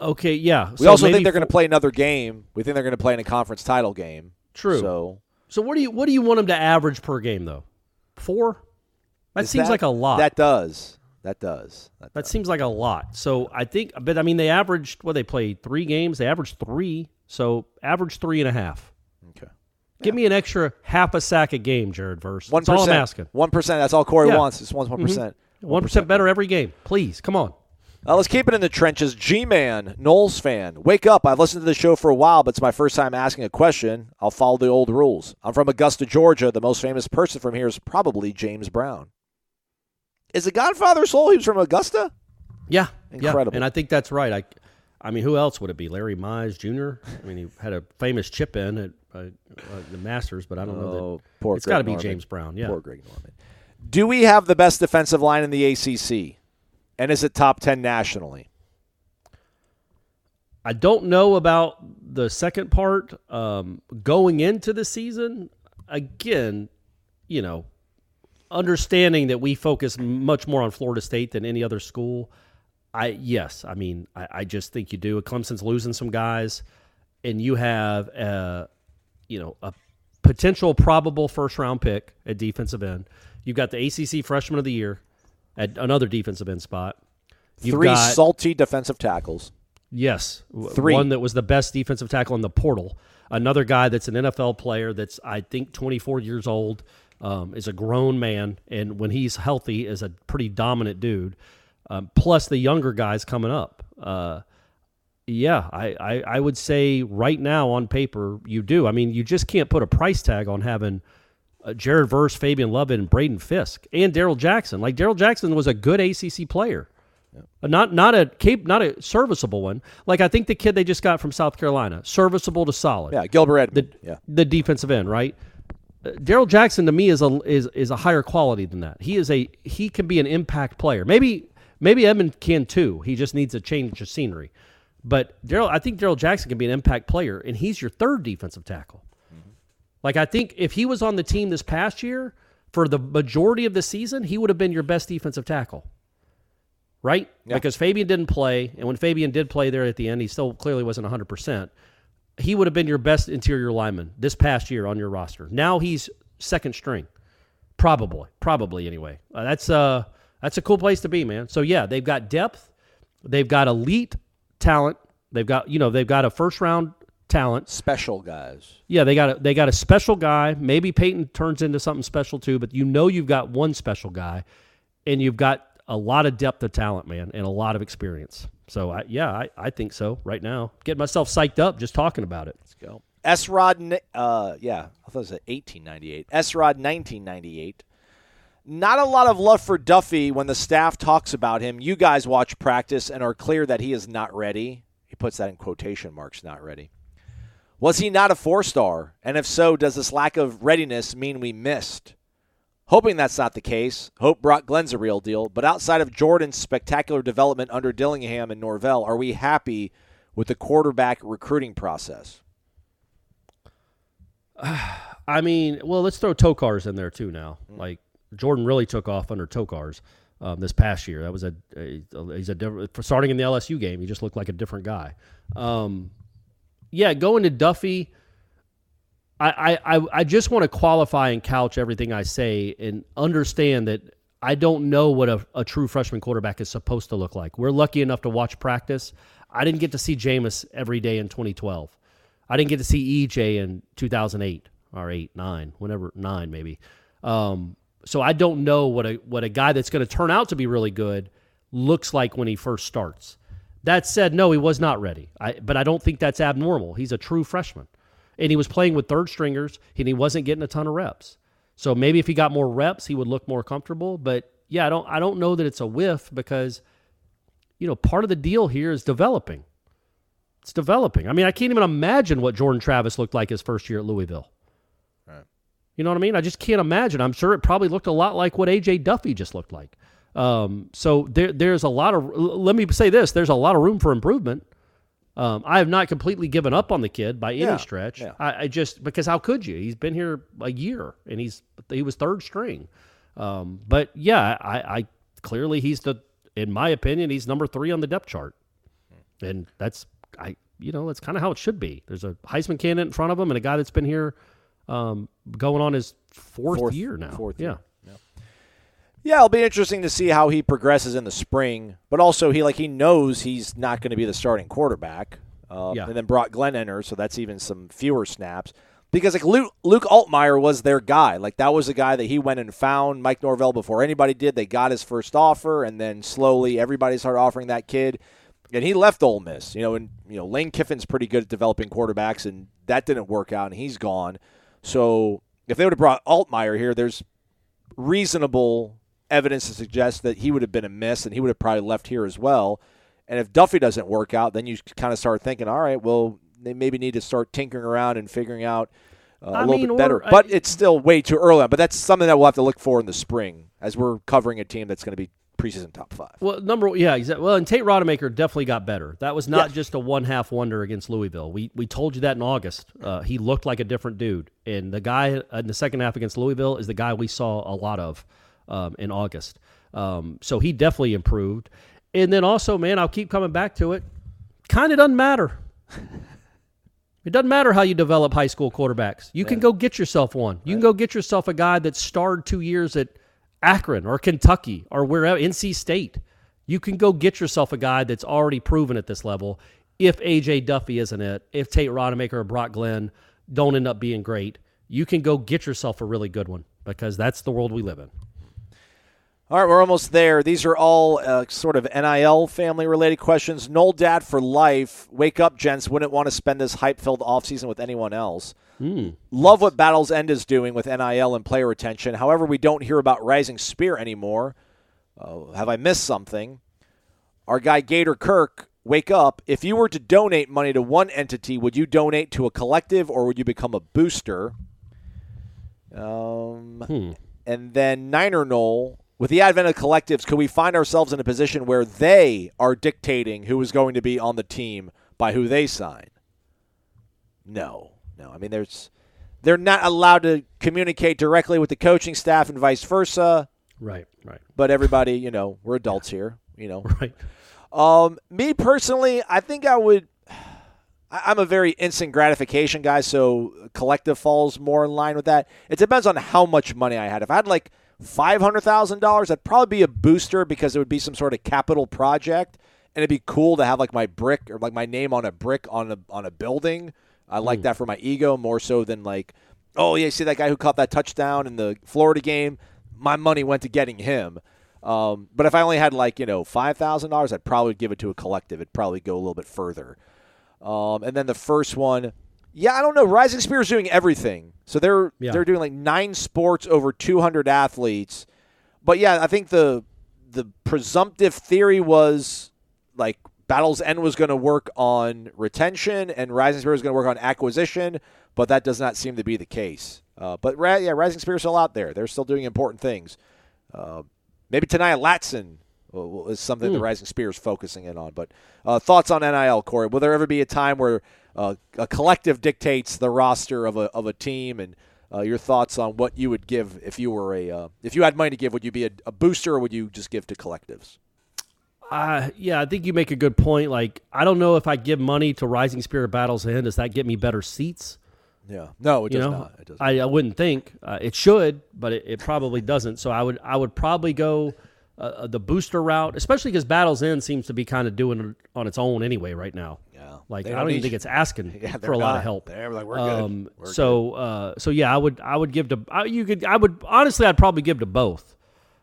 okay, yeah. We so also think they're going to play another game. We think they're going to play in a conference title game. True. So So what do you what do you want them to average per game though? Four? That is seems like a lot. That does. That does. That That seems like a lot. So I think, but I mean, they averaged what they played three games. They averaged three, so average three and a half. Okay. Give me an extra half a sack a game, Jared Verse. One That's all I'm asking. One percent. That's all Corey Yeah. wants. It's one one percent. One percent better every game, please. Come on. Uh, let's keep it in the trenches. G Man, Noles fan. Wake up. I've listened to the show for a while, but it's my first time asking a question. I'll follow the old rules. I'm from Augusta, Georgia. The most famous person from here is probably James Brown. Is the Godfather soul? He was from Augusta? Yeah, Incredible. Yeah. And I think that's right. I, I mean, who else would it be? Larry Mize Jr. I mean, he had a famous chip in at uh, uh, the Masters, but I don't know Oh, that. poor it's got to be James Brown. Yeah. Poor Greg Norman. Do we have the best defensive line in the ACC? And is it top 10 nationally? I don't know about the second part. Um, going into the season, again, you know, understanding that we focus much more on Florida State than any other school. I yes, I mean I, I just think you do. Clemson's losing some guys, and you have a you know a potential probable first round pick at defensive end. You've got the ACC Freshman of the Year at another defensive end spot. You've Three got- salty defensive tackles. Yes, Three. One that was the best defensive tackle in the portal. Another guy that's an NFL player that's I think 24 years old, um, is a grown man, and when he's healthy, is a pretty dominant dude. Um, plus the younger guys coming up. Uh, yeah, I, I I would say right now on paper you do. I mean, you just can't put a price tag on having. Uh, Jared Verse, Fabien Lovett, and Braden Fiske, and Darrell Jackson. Like Darrell Jackson was a good ACC player. Uh, Not not a cape, not a serviceable one. Like I think the kid they just got from South Carolina, serviceable to solid. Yeah, Gilbert Edmond. The, yeah. the defensive end, right? Darrell Jackson to me is a is is a higher quality than that. He is a he can be an impact player. Maybe maybe Edmond can too. He just needs a change of scenery. But Darrell, I think Darrell Jackson can be an impact player, and he's your third defensive tackle. Mm-hmm. Like I think if he was on the team this past year for the majority of the season, he would have been your best defensive tackle. Right? Because Fabien didn't play, and when Fabien did play there at the end, he still clearly wasn't 100%. He would have been your best interior lineman this past year on your roster. Now he's second string. Probably. Probably anyway. Uh, that's uh that's a cool place to be, man. So yeah, they've got depth. They've got elite talent. They've got, you know, they've got a first round talent. Special guys. Yeah, they got a, they got a special guy. Maybe Payton turns into something special too, but you know you've got one special guy, and you've got a lot of depth of talent, man, and a lot of experience. So I, yeah, I, I think so right now. Getting myself psyched up just talking about it. Let's go. S Rod, uh, yeah, I thought it was 1898. S Rod, 1998. Not a lot of love for Duffy when the staff talks about him. You guys watch practice and are clear that he is not ready. He puts that in quotation marks, not ready. Was he not a four star? And if so, does this lack of readiness mean we missed? Hoping that's not the case. Hope Brock Glenn's a real deal. But outside of Jordan's spectacular development under Dillingham and Norvell, are we happy with the quarterback recruiting process? I mean, well, let's throw Tokarz in there too now. Like Jordan really took off under Tokarz um, this past year. That was a, a he's a different for starting in the LSU game. He just looked like a different guy. Um, yeah, going to Duffy. I, I, I- just want to qualify and couch everything I say and understand that I don't know what a, a true freshman quarterback is supposed to look like. We're lucky enough to watch practice. I didn't get to see Jameis every day in 2012. I didn't get to see EJ in 2008 or 8, 9, whenever, 9 maybe. Um, so I don't know what a what a guy that's going to turn out to be really good looks like when he first starts. That said, no, he was not ready. I, but I don't think that's abnormal. He's a true freshman, and he was playing with third stringers, and he wasn't getting a ton of reps. So maybe if he got more reps, he would look more comfortable. But yeah, I don't I don't know that it's a whiff because you know part of the deal here is developing. It's developing. I mean, I can't even imagine what Jordan Travis looked like his first year at Louisville. You know what I mean? I just can't imagine. I'm sure it probably looked a lot like what AJ Duffy just looked like. Um, so there, there's a lot of. Let me say this: there's a lot of room for improvement. Um, I have not completely given up on the kid by any Yeah, stretch. yeah. I, I just because how could you? He's been here a year and he's he was third string. Um, but yeah, I, I clearly he's the in my opinion he's number three on the depth chart, and that's I you know that's kind of how it should be. There's a Heisman candidate in front of him and a guy that's been here um, going on his fourth, Fourth- year now. fourth yeah. year. Yeah, it'll be interesting to see how he progresses in the spring. But also, he like he knows he's not going to be the starting quarterback. Um, Yeah. And then Brock Glenn enters, so that's even some fewer snaps. Because like Luke, Luke Altmyer was their guy. Like that was the guy that he went and found Mike Norvell before anybody did. They got his first offer, and then slowly everybody started offering that kid. And he left Ole Miss, you know, and you know Lane Kiffin's pretty good at developing quarterbacks, and that didn't work out, and he's gone. So if they would have brought Altmyer here, there's reasonable evidence to suggest that he would have been a miss, and he would have probably left here as well. And if Duffy doesn't work out, then you kind of start thinking, all right, well, they maybe need to start tinkering around and figuring out uh, a I little mean, bit or- better. I- But it's still way too early. But that's something that we'll have to look for in the spring as we're covering a team that's going to be preseason top five. Well, number yeah, exactly. Well, and Tate Rodemaker definitely got better. That was not just a one half wonder against Louisville. We we told you that in August. Uh, he looked like a different dude, and the guy in the second half against Louisville is the guy we saw a lot of um, in August. Um, so he definitely improved. And then also, man, I'll keep coming back to it. Kind of doesn't matter. It doesn't matter how you develop high school quarterbacks. You can go get yourself one. You can go get yourself a guy that starred two years at Akron or Kentucky or wherever, NC State. You can go get yourself a guy that's already proven at this level. If AJ Duffy isn't it, if Tate Rodemaker or Brock Glenn don't end up being great, you can go get yourself a really good one because that's the world we live in. All right, we're almost there. These are all uh, sort of NIL family related questions. Nole Dad for life. Wake up, gents. Wouldn't want to spend this hype filled offseason with anyone else. Love what Battles End is doing with NIL and player retention. However, we don't hear about Rising Spear anymore. Uh, have I missed something? Our guy Gator Kirk, wake up. If you were to donate money to one entity, would you donate to a collective or would you become a booster? Um, And then Niner Nole, with the advent of collectives, could we find ourselves in a position where they are dictating who is going to be on the team by who they sign? No, no. I mean, there's they're not allowed to communicate directly with the coaching staff and vice versa. Right, right. But everybody, you know, we're adults here. You know, Right. um, me personally, I think I would. I'm a very instant gratification guy, so collective falls more in line with that. It depends on how much money I had. If I had like five hundred thousand dollars, that'd probably be a booster because it would be some sort of capital project, and it'd be cool to have like my brick or like my name on a brick on a on a building. I like that for my ego more so than like, oh yeah, see that guy who caught that touchdown in the Florida game. My money went to getting him. Um, but if I only had like you know five thousand dollars, I'd probably give it to a collective. It'd probably go a little bit further. Um, and then the first one, yeah, I don't know. Rising Spear is doing everything, so they're Yeah. they're doing like nine sports over two hundred athletes. But yeah, I think the the presumptive theory was like Battle's End was going to work on retention and Rising Spear was going to work on acquisition, but that does not seem to be the case. Uh, but Ra- yeah, Rising Spear is still out there. They're still doing important things. Uh, maybe Ta'Niya Latson will- is something the Rising Spear is focusing in on. But uh, thoughts on NIL, Corey? Will there ever be a time where uh, a collective dictates the roster of a of a team and uh, your thoughts on what you would give if you were a uh, if you had money to give? Would you be a, a booster or would you just give to collectives? Uh, yeah, I think you make a good point. Like, I don't know if I give money to Rising Spirit Battles End, does that get me better seats? Yeah, no, it you does know, not. It does I, I wouldn't think uh, it should, but it, it probably doesn't. So I would I would probably go uh, the booster route, especially because Battles End seems to be kind of doing it on its own anyway right now. Like I don't even think it's asking Yeah, for a lot of help. They're like, "We're good. Um, We're so uh, so yeah, I would I would give to I, you could I would honestly I'd probably give to both.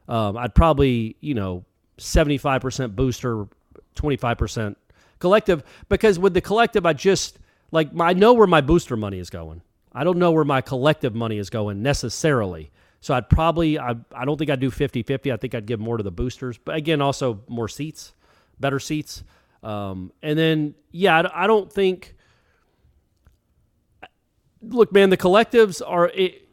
Um, I'd probably you know seventy five percent booster, twenty five percent collective because with the collective I just like my, I know where my booster money is going. I don't know where my collective money is going necessarily. So I'd probably I, I don't think I'd do 50-50. I think I'd give more to the boosters, but again also more seats, better seats. Um, and then yeah, I, I don't think look, man, the collectives are it,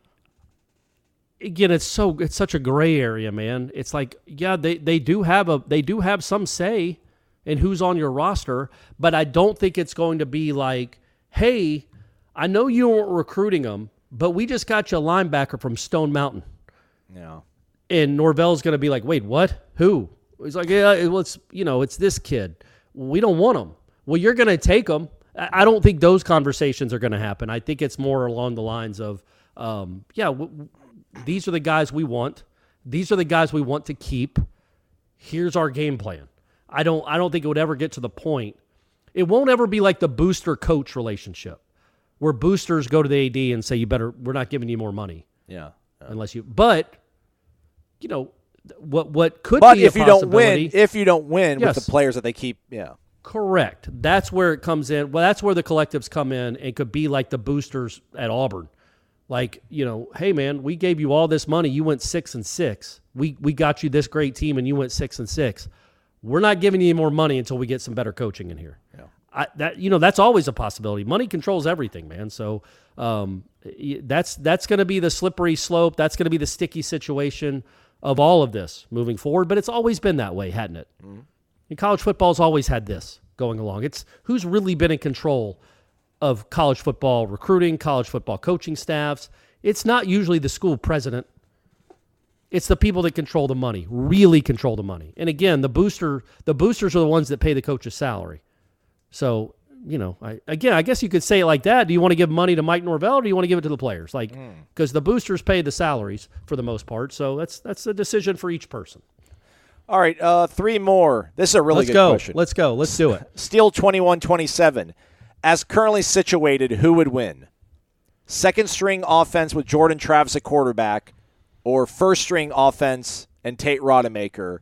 again. It's so it's such a gray area, man. It's like yeah, they they do have a they do have some say in who's on your roster, but I don't think it's going to be like, hey, I know you weren't recruiting them, but we just got you a linebacker from Stone Mountain, Yeah. and Norvell's going to be like, wait, what? Who? He's like, yeah, it was you know, it's this kid. We don't want them. Well, you're going to take them. I don't think those conversations are going to happen. I think it's more along the lines of, um, yeah, w- w- these are the guys we want. These are the guys we want to keep. Here's our game plan. I don't. I don't think it would ever get to the point. It won't ever be like the booster coach relationship, where boosters go to the AD and say, "You better. We're not giving you more money Yeah. unless you." But you know what? What could But be a if you don't win, if you don't win Yes. with the players that they keep, yeah. Correct. That's where it comes in. Well, that's where the collectives come in and could be like the boosters at Auburn. Like, you know, hey man, we gave you all this money. You went six and six. We we got you this great team and you went six and six. We're not giving you any more money until we get some better coaching in here. Yeah. I, that you know that's always a possibility. Money controls everything, man. So um, that's that's going to be the slippery slope. That's going to be the sticky situation. Of all of this moving forward. But it's always been that way, hadn't it? Mm-hmm. And college football's always had this going along. It's who's really been in control of college football recruiting, college football coaching staffs. It's not usually the school president. It's the people that control the money, really control the money. And again, the booster, the boosters are the ones that pay the coach's salary. So, you know, I, again, I guess you could say it like that. Do you want to give money to Mike Norvell or do you want to give it to the players? Like, because the boosters pay the salaries for the most part. So that's that's a decision for each person. All right, uh, three more. This is a really Let's good go. question. Let's go. Let's do it. Steel 21 27. As currently situated, who would win? Second string offense with Jordan Travis at quarterback, or first string offense and Tate Rodemaker,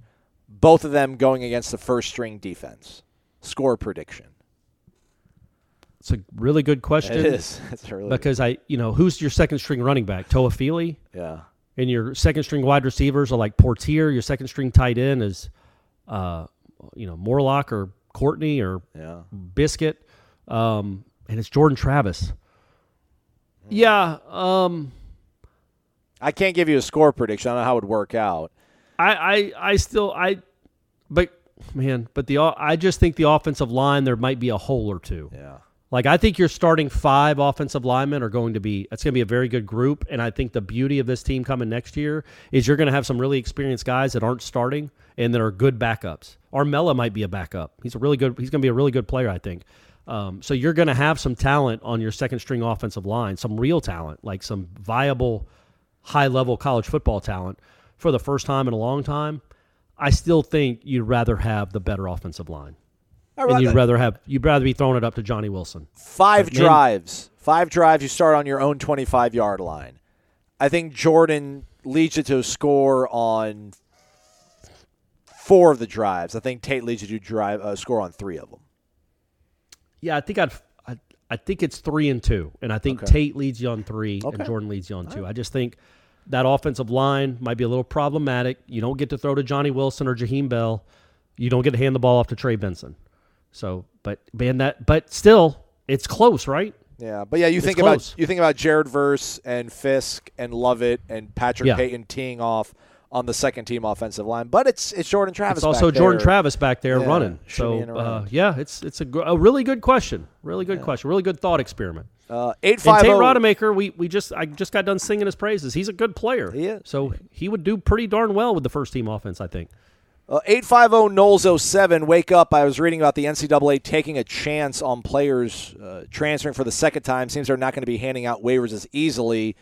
both of them going against the first string defense? Score prediction. It's a really good question. It is. It's really good- because I, you know, who's your second string running back? Toafili? Yeah. And your second string wide receivers are like Poitier. Your second string tight end is, uh, you know, Morlock or Courtney or Yeah. Biscuit. Um, and it's Jordan Travis. Yeah. Um, I can't give you a score prediction. I don't know how it would work out. I, I, I still, I, but man, but the, I just think the offensive line, there might be a hole or two. Yeah. Like I think your starting five offensive linemen are going to be it's going to be a very good group, and I think the beauty of this team coming next year is you're going to have some really experienced guys that aren't starting and that are good backups. Armella might be a backup. He's a really good. He's going to be a really good player, I think. Um, so you're going to have some talent on your second string offensive line, some real talent, like some viable, high level college football talent for the first time in a long time. I still think you'd rather have the better offensive line. I and you'd rather- rather have you'd rather be throwing it up to Johnny Wilson. Five But man- drives. Five drives. You start on your own 25 yard line. I think Jordan leads you to a score on four of the drives. I think Tate leads you to drive uh, score on three of them. Yeah, I think I'd. I, I think it's three and two, and I think Okay. Tate leads you on three, Okay. and Jordan leads you on two. I just think that offensive line might be a little problematic. You don't get to throw to Johnny Wilson or Jaheim Bell. You don't get to hand the ball off to Trey Benson. So, but man, that but still, it's close, right? Yeah, but yeah, you It's think close. about you think about Jared Verse and Fiske and Lovett and Patrick Yeah. Payton teeing off on the second team offensive line, but it's it's Jordan Travis. It's also Jordan there. Travis back there Yeah, running. So, uh, yeah, it's it's a, gr- a really good question. Really good question. Really good thought experiment. Uh, eight And five Tate oh- Rodemaker, we we just I just got done singing his praises. He's a good player. He is. So he would do pretty darn well with the first team offense, I think. Uh, 850 Noles 07. Wake up. I was reading about the NCAA taking a chance on players uh, transferring for the second time. Seems they're not going to be handing out waivers as easily.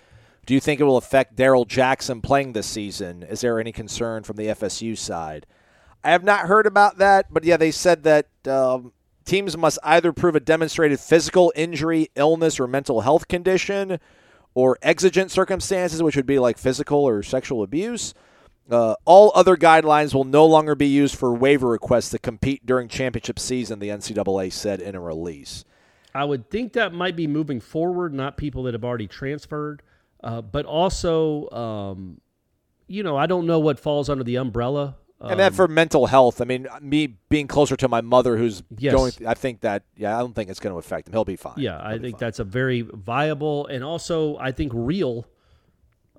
Do you think it will affect Darrell Jackson playing this season? Is there any concern from the FSU side? I have not heard about that, but yeah, they said that um, teams must either prove a demonstrated physical injury, illness, or mental health condition, or exigent circumstances, which would be like physical or sexual abuse. Uh, all other guidelines will no longer be used for waiver requests to compete during championship season, the NCAA said in a release. I would think that might be moving forward, not people that have already transferred, uh, but also, um, you know, I don't know what falls under the umbrella. and then Um, for mental health, I mean, me being closer to my mother who's Yes. going, I think that, yeah, I don't think it's going to affect him. He'll be fine. Yeah, I think that's a very viable and also I think real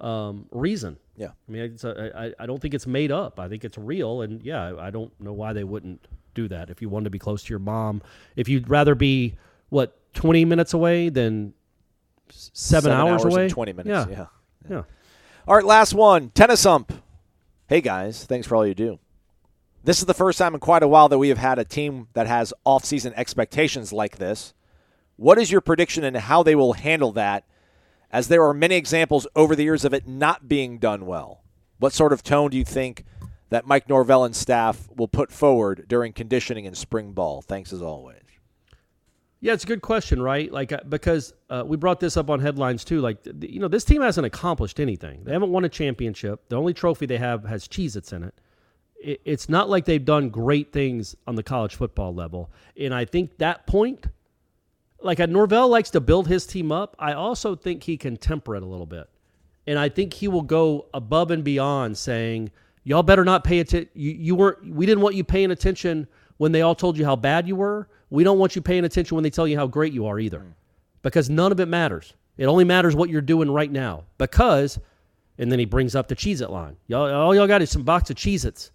um, reason. Yeah. I mean, it's a, I, I don't think it's made up. I think it's real, and yeah, I don't know why they wouldn't do that. If you wanted to be close to your mom, if you'd rather be what twenty minutes away than s- seven, hours, and away, 20 minutes. Yeah, Yeah. yeah. All right, last one. Tennis ump. Hey, guys. Thanks for all you do. This is the first time in quite a while that we have had a team that has off-season expectations like this. What is your prediction and how they will handle that, as there are many examples over the years of it not being done well? What sort of tone do you think that Mike Norvell and staff will put forward during conditioning and spring ball? Thanks as always. Yeah, it's a good question, right? Like uh, because uh, we brought this up on headlines too. Like you know, this team hasn't accomplished anything. They haven't won a championship. The only trophy they have has Cheez-Its in it. it. It's not like they've done great things on the college football level. And I think that point, like a Norvell likes to build his team up. I also think he can temper it a little bit, and I think he will go above and beyond, saying, "Y'all better not pay attention. You, you weren't. We didn't want you paying attention when they all told you how bad you were. We don't want you paying attention when they tell you how great you are either, mm. because none of it matters. It only matters what you're doing right now. Because and then he brings up the Cheez It line. Y'all, all y'all got is some box of Cheez Its.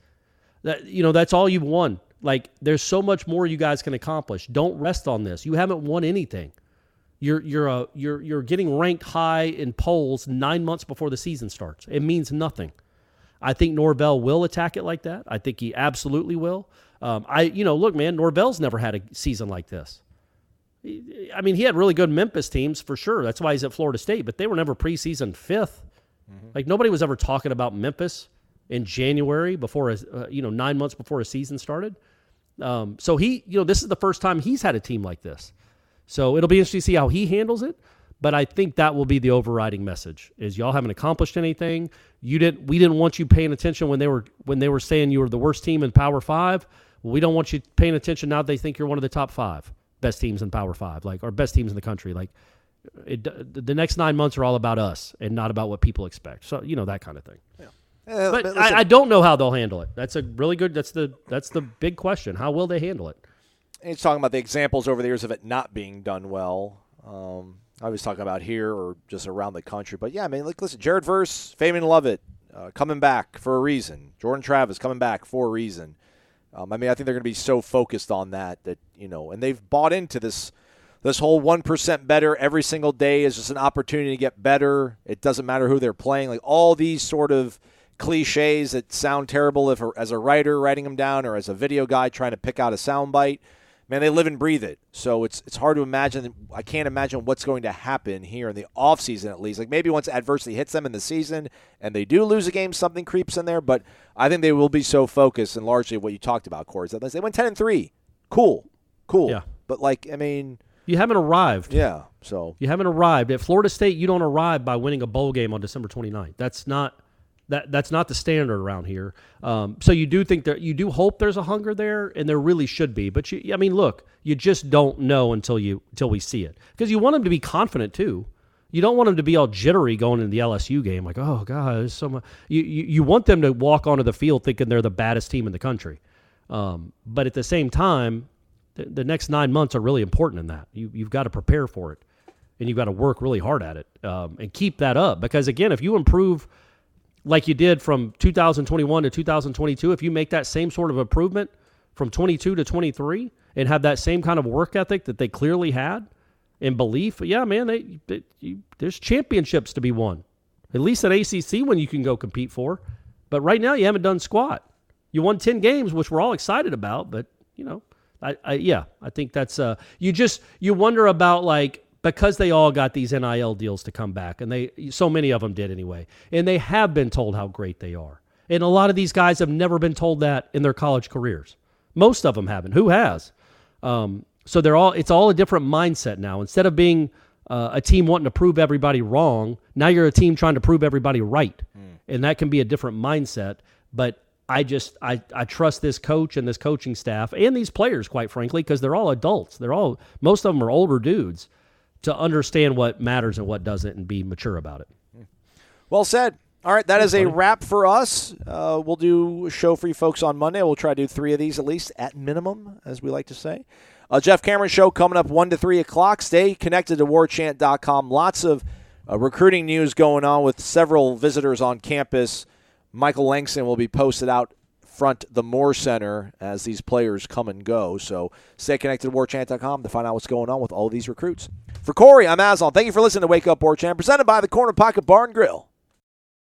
That, you know, that's all you've won. Like, there's so much more you guys can accomplish. Don't rest on this. You haven't won anything. You're you're uh, you're you're getting ranked high in polls nine months before the season starts. It means nothing. I think Norvell will attack it like that. I think he absolutely will. Um, I you know look man, Norvell's never had a season like this. I mean, he had really good Memphis teams for sure. That's why he's at Florida State, but they were never preseason 5th mm-hmm. Like nobody was ever talking about Memphis in January before a, uh, you know nine months before a season started. Um, so he you know this is the first time he's had a team like this. So it'll be interesting to see how he handles it. But I think that will be the overriding message: is y'all haven't accomplished anything. You didn't. We didn't want you paying attention when they were when they were saying you were the worst team in Power Five. We don't want you paying attention now. They think you're one of the top five best teams in Power Five, like or best teams in the country. Like it, the next nine months are all about us and not about what people expect. So you know that kind of thing. Yeah. Uh, but, but I, I, don't know how they'll handle it. That's a really good. That's the that's the big question. How will they handle it? And he's talking about the examples over the years of it not being done well. Um, I was talking about here or just around the country. But yeah, I mean, like, listen, Jared Verse, Fabien Lovett, uh, coming back for a reason. Jordan Travis coming back for a reason. Um, I mean, I think they're going to be so focused on that that you know, and they've bought into this this whole one percent better every single day is just an opportunity to get better. It doesn't matter who they're playing. Like all these sort of cliches that sound terrible if as a writer writing them down or as a video guy trying to pick out a soundbite man, they live and breathe it. So it's it's hard to imagine. I can't imagine what's going to happen here in the offseason at least. Like maybe once adversity hits them in the season and they do lose a game, something creeps in there. But I think they will be so focused and largely what you talked about, Corey. That they went ten and three. Cool, cool. Yeah. But like, I mean. You haven't arrived. Yeah. So you haven't arrived at Florida State. You don't arrive by winning a bowl game on December 29th. That's not that that's not the standard around here. Um, so you do think that you do hope there's a hunger there, and there really should be. But you, I mean, look, you just don't know until you until we see it because you want them to be confident too. You don't want them to be all jittery going into the LSU game, like, oh god, there's so much. You, you you want them to walk onto the field thinking they're the baddest team in the country. Um, but at the same time, the, the, next nine months are really important in that. You you've got to prepare for it, and you've got to work really hard at it um, and keep that up because again, if you improve like you did from 2021 to 2022, if you make that same sort of improvement from 22 to 23 and have that same kind of work ethic that they clearly had and belief, yeah, man, they, they you, there's championships to be won. At least at ACC when you can go compete for. But right now you haven't done squat. You won 10 games, which we're all excited about, but you know, I, I yeah, I think that's uh you just you wonder about like because they all got these NIL deals to come back, and they so many of them did anyway, and they have been told how great they are. And a lot of these guys have never been told that in their college careers. Most of them haven't. Who has? Um, so they're all. It's all a different mindset now. Instead of being uh, a team wanting to prove everybody wrong, now you're a team trying to prove everybody right, mm. and that can be a different mindset. But I just I, I trust this coach and this coaching staff and these players, quite frankly, because they're all adults. They're all most of them are older dudes to understand what matters and what doesn't and be mature about it. Well said. All right, that is a wrap for us. Uh, we'll do a show for you folks on Monday. We'll try to do three of these at least, at minimum, as we like to say. Uh, Jeff Cameron show coming up 1 to 3 o'clock. Stay connected to warchant.com. Lots of uh, recruiting news going on with several visitors on campus. Michael Langston will be posted out front the Moore Center as these players come and go. So stay connected to warchant.com to find out what's going on with all these recruits. For Corey, I'm Aslan. Thank you for listening to Wake Up War Chant, presented by the Corner Pocket Bar and Grill.